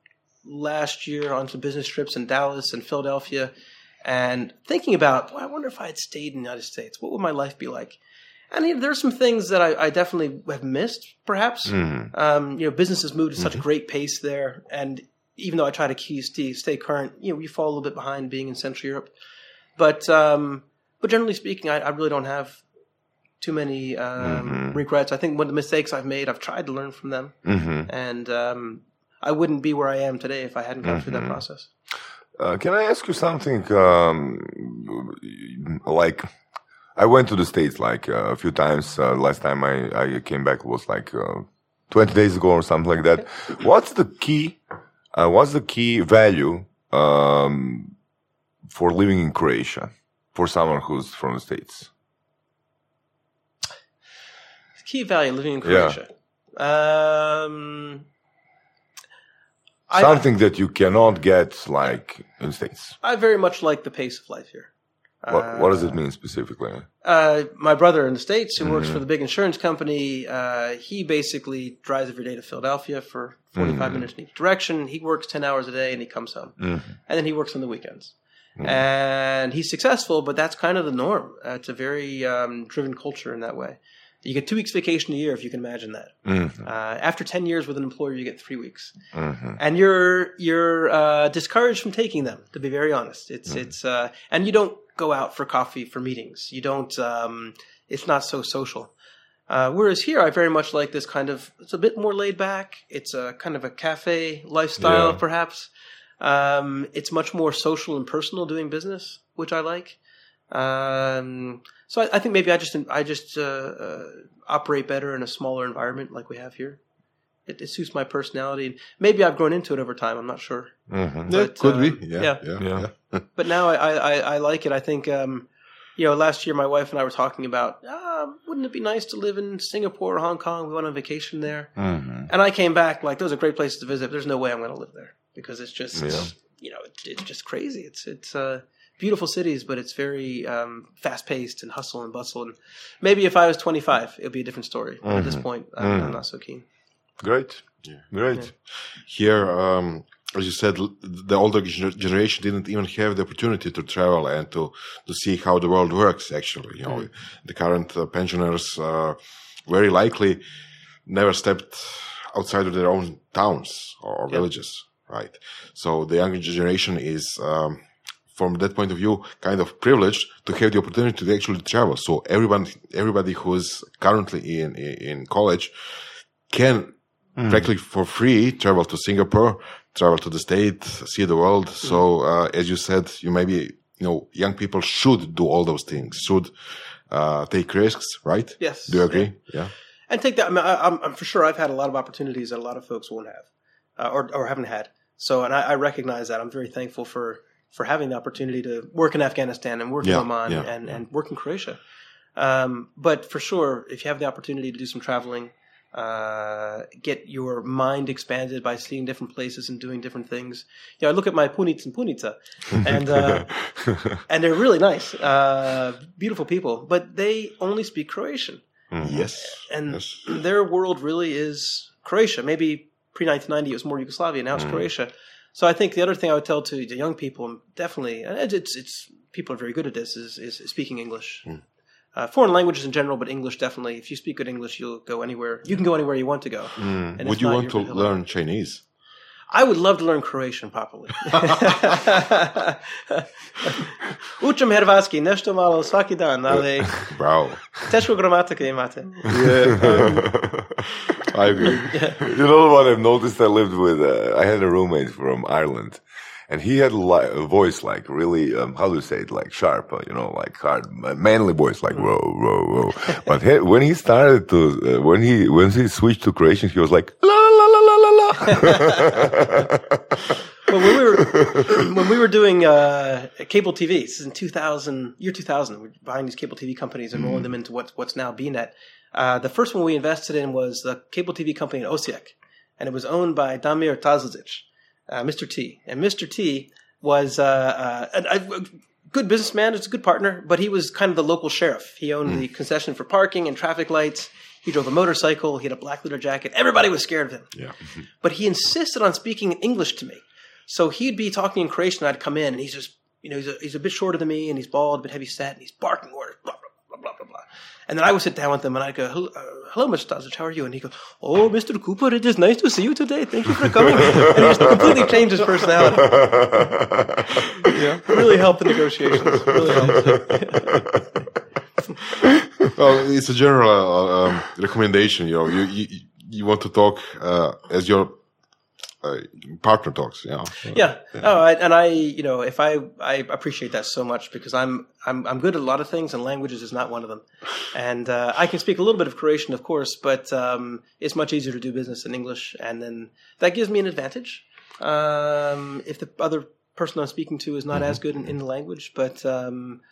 last year on some business trips in Dallas and Philadelphia, and thinking about, well, I wonder if I had stayed in the United States, what would my life be like? And you know, there's some things that I, I definitely have missed, perhaps. Mhm. Um, you know, business has moved at such a great pace there, and even though I try to key stay, stay current, you know, we fall a little bit behind being in Central Europe. But um, but generally speaking, I, I really don't have too many um, regrets. I think one of the mistakes I've made, I've tried to learn from them, Mhm. and um, I wouldn't be where I am today if I hadn't gone through that process. Uh, can I ask you something? Um, like, I went to the States like uh, a few times. Uh, last time I, I came back was like uh, 20 days ago or something like that. What's the key? Uh, what's the key value um, for living in Croatia for someone who's from the States? Key value living in Yeah. Croatia. Um, I- Something that you cannot get like in the States. I very much like the pace of life here. What, what does it mean specifically? Uh, my brother in the States, who Mm-hmm. works for the big insurance company, uh, he basically drives every day to Philadelphia for 45 Mm-hmm. minutes in each direction. He works 10 hours a day and he comes home. Mhm. And then he works on the weekends. Mm-hmm. And he's successful, but that's kind of the norm. Uh, it's a very um, driven culture in that way. You get two weeks vacation a year, if you can imagine that. Mhm. Uh, after 10 years with an employer, you get three weeks Mhm. and you're you're uh, discouraged from taking them. To be very honest, it's Mm-hmm. it's uh, and you don't go out for coffee for meetings. You don't. Um, it's not so social. Uh, whereas here, I very much like this kind of. It's a bit more laid back. It's a kind of a cafe lifestyle, Yeah. perhaps. Um, it's much more social and personal doing business, which I like. Um, so I, I think maybe I just I just uh, uh, operate better in a smaller environment like we have here. It, it suits my personality. Maybe I've grown into it over time. I'm not sure. Mhm. Yeah, But, could uh, be. Yeah, yeah. yeah, Yeah. yeah. But now I, I, I- I like it. I think, um, you know, last year my wife and I were talking about, ah, wouldn't it be nice to live in Singapore or Hong Kong? We went on vacation there. Mhm. And I came back like, those are great places to visit. But there's no way I'm going to live there because it's just, Yeah. you know, it, it's just crazy. It's, it's, uh, beautiful cities, but it's very, um, fast paced and hustle and bustle. And maybe if I was 25, it'd be a different story. But at this point, I'm, I'm not so keen. Great. Yeah. Great. Here, um, as you said, the older generation didn't even have the opportunity to travel and to, to see how the world works. Actually, you know, the current uh, pensioners uh, very likely never stepped outside of their own towns or, or Yeah. villages, right? So the younger generation is. Um, from that point of view, kind of privileged to have the opportunity to actually travel. So everyone, everybody who's currently in in college can practically for free travel to Singapore, travel to the state, see the world. So uh, as you said, you maybe you know young people should do all those things, should uh, take risks, right? Yes. Do you agree? Yeah. and take that. I mean, I, I'm, I'm for sure I've had a lot of opportunities that a lot of folks won't have, uh, or or haven't had. So, and I, I recognize that. I'm very thankful for for having the opportunity to work in Afghanistan and work Yeah, in Oman yeah, and and work in Croatia. Um, but for sure, if you have the opportunity to do some traveling, uh, get your mind expanded by seeing different places and doing different things. You know, I look at my punits and punita, and uh, and they're really nice, uh, beautiful people, but they only speak Croatian Yes. and yes. their world really is Croatia. Maybe pre 1990 it was more Yugoslavia. Now it's Croatia. So I think the other thing I would tell to the young people, definitely, and it's it's people are very good at this, is is speaking English. Uh, foreign languages in general, but English definitely. If you speak good English, you'll go anywhere. You can go anywhere you want to go. And Would it's you not want to your vanilla. learn Chinese? I would love to learn Croatian properly. Učim hrvatski nešto malo svaki dan, ali Bravo. tešku gramatiku imate. I agree. You know what I've noticed? I lived with, uh, I had a roommate from Ireland. And he had li- a voice like really, um, how do you say it, like sharp, uh, you know, like hard, manly voice, like whoa, whoa, whoa. but he, when he started to, uh, when he when he switched to Croatian, he was like la la la la la la. When we were when we were doing uh, cable TV, this is in 2000, year 2000, we're buying these cable TV companies and rolling them into what's what's now BNet. Uh, the first one we invested in was the cable TV company in Osijek, and it was owned by Damir Tazlic, uh, Mr. T. And Mr. T was uh, uh, a, a good businessman, it's a good partner, but he was kind of the local sheriff. He owned the concession for parking and traffic lights. He drove a motorcycle. He had a black leather jacket. Everybody was scared of him. Yeah. But he insisted on speaking in English to me. So he'd be talking in Croatian, and I'd come in, and he's just, you know, he's a, he's a bit shorter than me, and he's bald, a bit heavy set, and he's barking orders, blah. And then I would sit down with him, and I'd go, hello, uh, hello Mr. Stasic, how are you? And he'd go, oh, Mr. Cooper, it is nice to see you today. Thank you for coming. and he just completely changed his personality. yeah, really helped the negotiations. Really helped. well, it's a general uh, um, recommendation. You know, you you, you want to talk uh, as your uh, partner talks. Yeah. yeah. Oh, I, and I, you know, if I, I appreciate that so much because I'm, I'm, I'm good at a lot of things, and languages is not one of them. And uh, I can speak a little bit of Croatian, of course, but um, it's much easier to do business in English, and then that gives me an advantage. Um, if the other person I'm speaking to is not as good in, in the language, but. Um,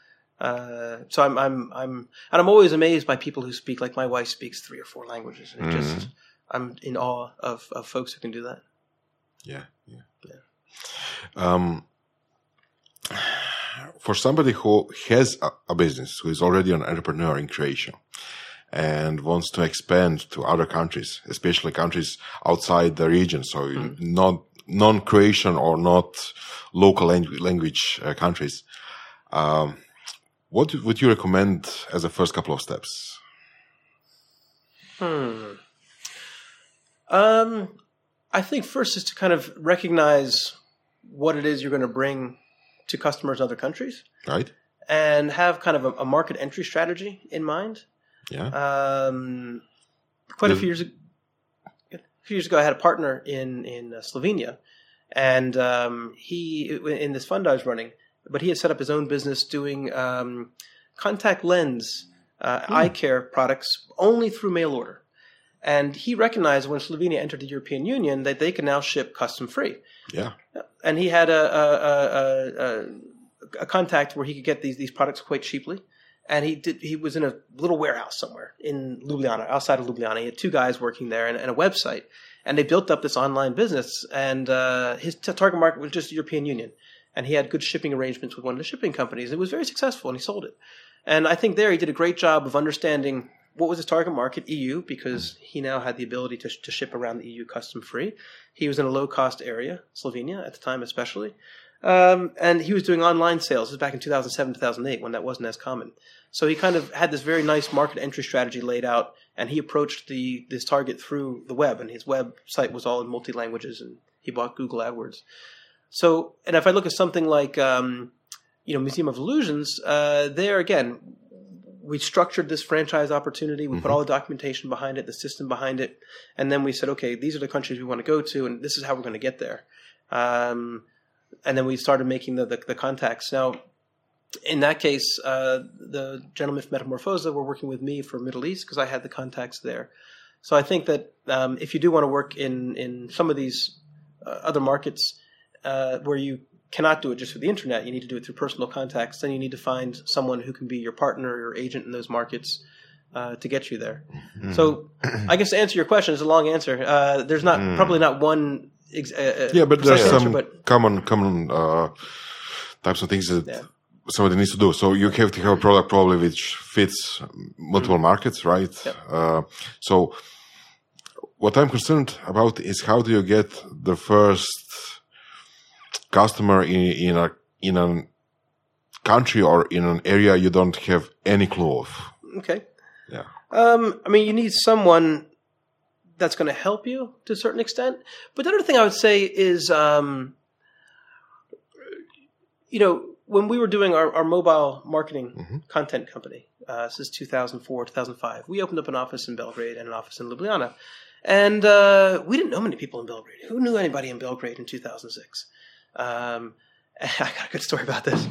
uh, so I'm, I'm, I'm, and I'm always amazed by people who speak like my wife speaks three or four languages. And it just, I'm in awe of, of folks who can do that. Yeah, yeah, yeah. Um, for somebody who has a, a business, who is already an entrepreneur in Croatia, and wants to expand to other countries, especially countries outside the region, so not non-Croatian or not local langu- language uh, countries. Um, what would you recommend as the first couple of steps? Hmm. Um, I think first is to kind of recognize what it is you're going to bring to customers in other countries Right? and have kind of a, a market entry strategy in mind. Yeah. Um, quite a few years, ag- a few years ago, I had a partner in in uh, Slovenia, and um, he in this fund I was running, but he had set up his own business doing um, contact lens uh, eye care products only through mail order. And he recognized when Slovenia entered the European Union that they could now ship custom free yeah. and he had a a, a, a, a contact where he could get these these products quite cheaply. And he did. He was in a little warehouse somewhere in Ljubljana, outside of Ljubljana. He had two guys working there and, and a website, and they built up this online business. And uh, his t- target market was just the European Union, and he had good shipping arrangements with one of the shipping companies. It was very successful, and he sold it. And I think there he did a great job of understanding what was his target market, EU, because he now had the ability to, to ship around the EU custom free. He was in a low cost area, Slovenia at the time, especially. Um, and he was doing online sales. This was back in 2007, 2008, when that wasn't as common. So he kind of had this very nice market entry strategy laid out, and he approached the this target through the web, and his website was all in multi languages, and he bought Google AdWords. So, and if I look at something like, um, you know, Museum of Illusions, uh, there again, we structured this franchise opportunity. We put all the documentation behind it, the system behind it, and then we said, okay, these are the countries we want to go to, and this is how we're going to get there. Um, and then we started making the, the, the contacts. Now, in that case, uh, the gentlemen from Metamorphosa were working with me for Middle East because I had the contacts there. So I think that um, if you do want to work in in some of these uh, other markets uh, where you cannot do it just through the internet, you need to do it through personal contacts. Then you need to find someone who can be your partner or agent in those markets uh, to get you there. So I guess to answer your question, it's a long answer. Uh, there's not probably not one. Ex- uh, Yeah, but there's answer, some but common common uh, types of things that Yeah. somebody needs to do. So you have to have a product probably which fits multiple Mm. markets, right? Uh, so what I'm concerned about is how do you get the first customer in in a in a country or in an area you don't have any clue of. okay. Yeah. Um, I mean, you need someone that's going to help you to a certain extent. But the other thing I would say is, um, you know, when we were doing our, our mobile marketing content company, uh, this is 2004, 2005, we opened up an office in Belgrade and an office in Ljubljana. And uh, we didn't know many people in Belgrade. Who knew anybody in Belgrade in 2006? Um, I got a good story about this.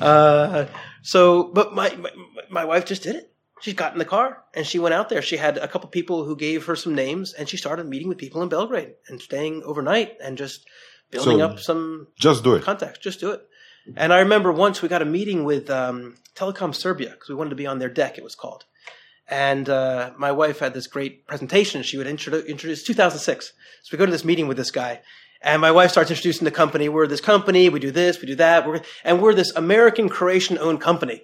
Uh, so, but my, my my wife just did it. She got in the car and she went out there. She had a couple people who gave her some names, and she started meeting with people in Belgrade and staying overnight and just building So, up some Just do it. contacts. Just do it. And I remember once we got a meeting with um, Telecom Serbia because we wanted to be on their deck. It was called. And uh, my wife had this great presentation. She would introduce, introduce 2006. So we go to this meeting with this guy, and my wife starts introducing the company. We're this company. We do this. We do that. We're, and we're this American Croatian owned company.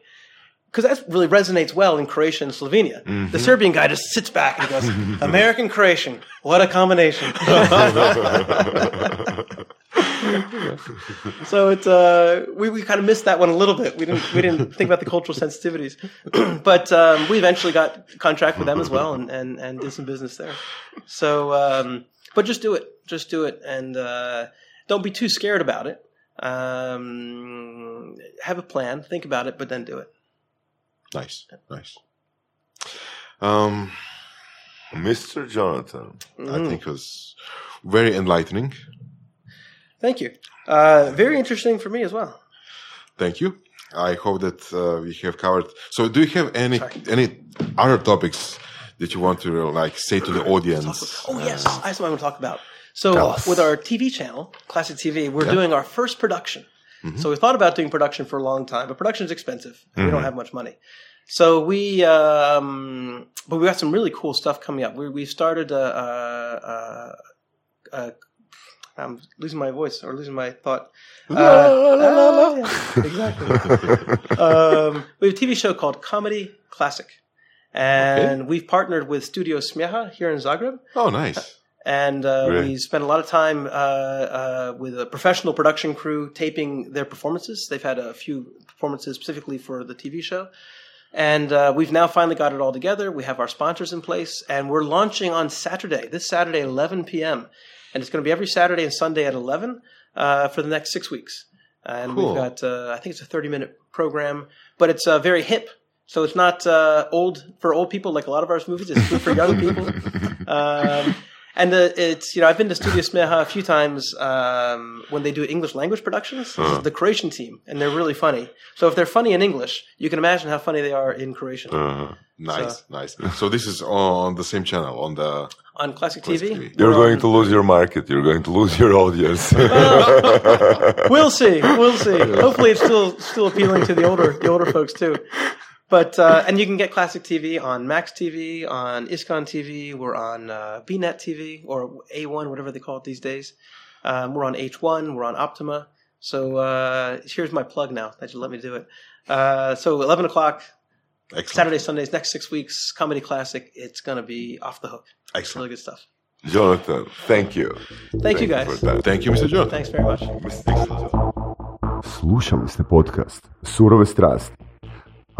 Because that really resonates well in Croatia and Slovenia. The Serbian guy just sits back and goes, American Croatian, what a combination. So it's uh, we, we kind of missed that one a little bit. We didn't we didn't think about the cultural sensitivities, but um, we eventually got contract with them as well and, and, and did some business there. So, um, but just do it, just do it, and uh, don't be too scared about it. Um, have a plan, think about it, but then do it. Nice, nice. Um, Mr. Jonathan. I think it was very enlightening. Thank you. Uh, very interesting for me as well. Thank you. I hope that uh, we have covered. So, do you have any Sorry. any other topics that you want to like say to the audience? Oh yes, I have something I want to talk about. So with our TV channel, Classic TV, we're doing our first production. Mm-hmm. So we thought about doing production for a long time, but production is expensive. and We Mm-hmm. don't have much money. So we, um, but we got some really cool stuff coming up. We we started a, a, a, a I'm losing my voice or losing my thought. Uh, ah, yeah, exactly. um, we have a TV show called Comedy Classic, and we've partnered with Studio Smijeha here in Zagreb Oh, nice. and uh, Great. we spent a lot of time uh, uh, with a professional production crew taping their performances. They've had a few performances specifically for the TV show, and uh, we've now finally got it all together. We have our sponsors in place, and we're launching on Saturday, this Saturday, 11 p.m., and it's going to be every Saturday and Sunday at 11 uh, for the next six weeks. And Cool. we've got, uh, I think it's a 30 minute program, but it's uh, very hip. So it's not uh, old for old people like a lot of our movies. It's good for young people. Um, and uh, it's you know I've been to Studio Smeha a few times um, when they do English language productions. This is the Croatian team, and they're really funny. So if they're funny in English, you can imagine how funny they are in Croatian. Uh, Nice, nice. So this is on the same channel on the on Classic Classic TV, TV. you're going on- to lose your market. You're going to lose your audience. We'll see. We'll see. Hopefully, it's still still appealing to the older the older folks too. But uh, and you can get classic TV on Max TV, on Iskon TV. We're on uh, BNet TV or A1, whatever they call it these days. Um, we're on H1. We're on Optima. So uh, here's my plug now that you let me do it. Uh, so 11 o'clock excellent. Saturday, Sundays, next six weeks, comedy classic. It's gonna be off the hook. It's really Excellent. good stuff. Jonathan, thank you. Thank, you guys. Thank you, Mr. Jonathan. Thanks very much. Slušali ste podcast Surove strasti.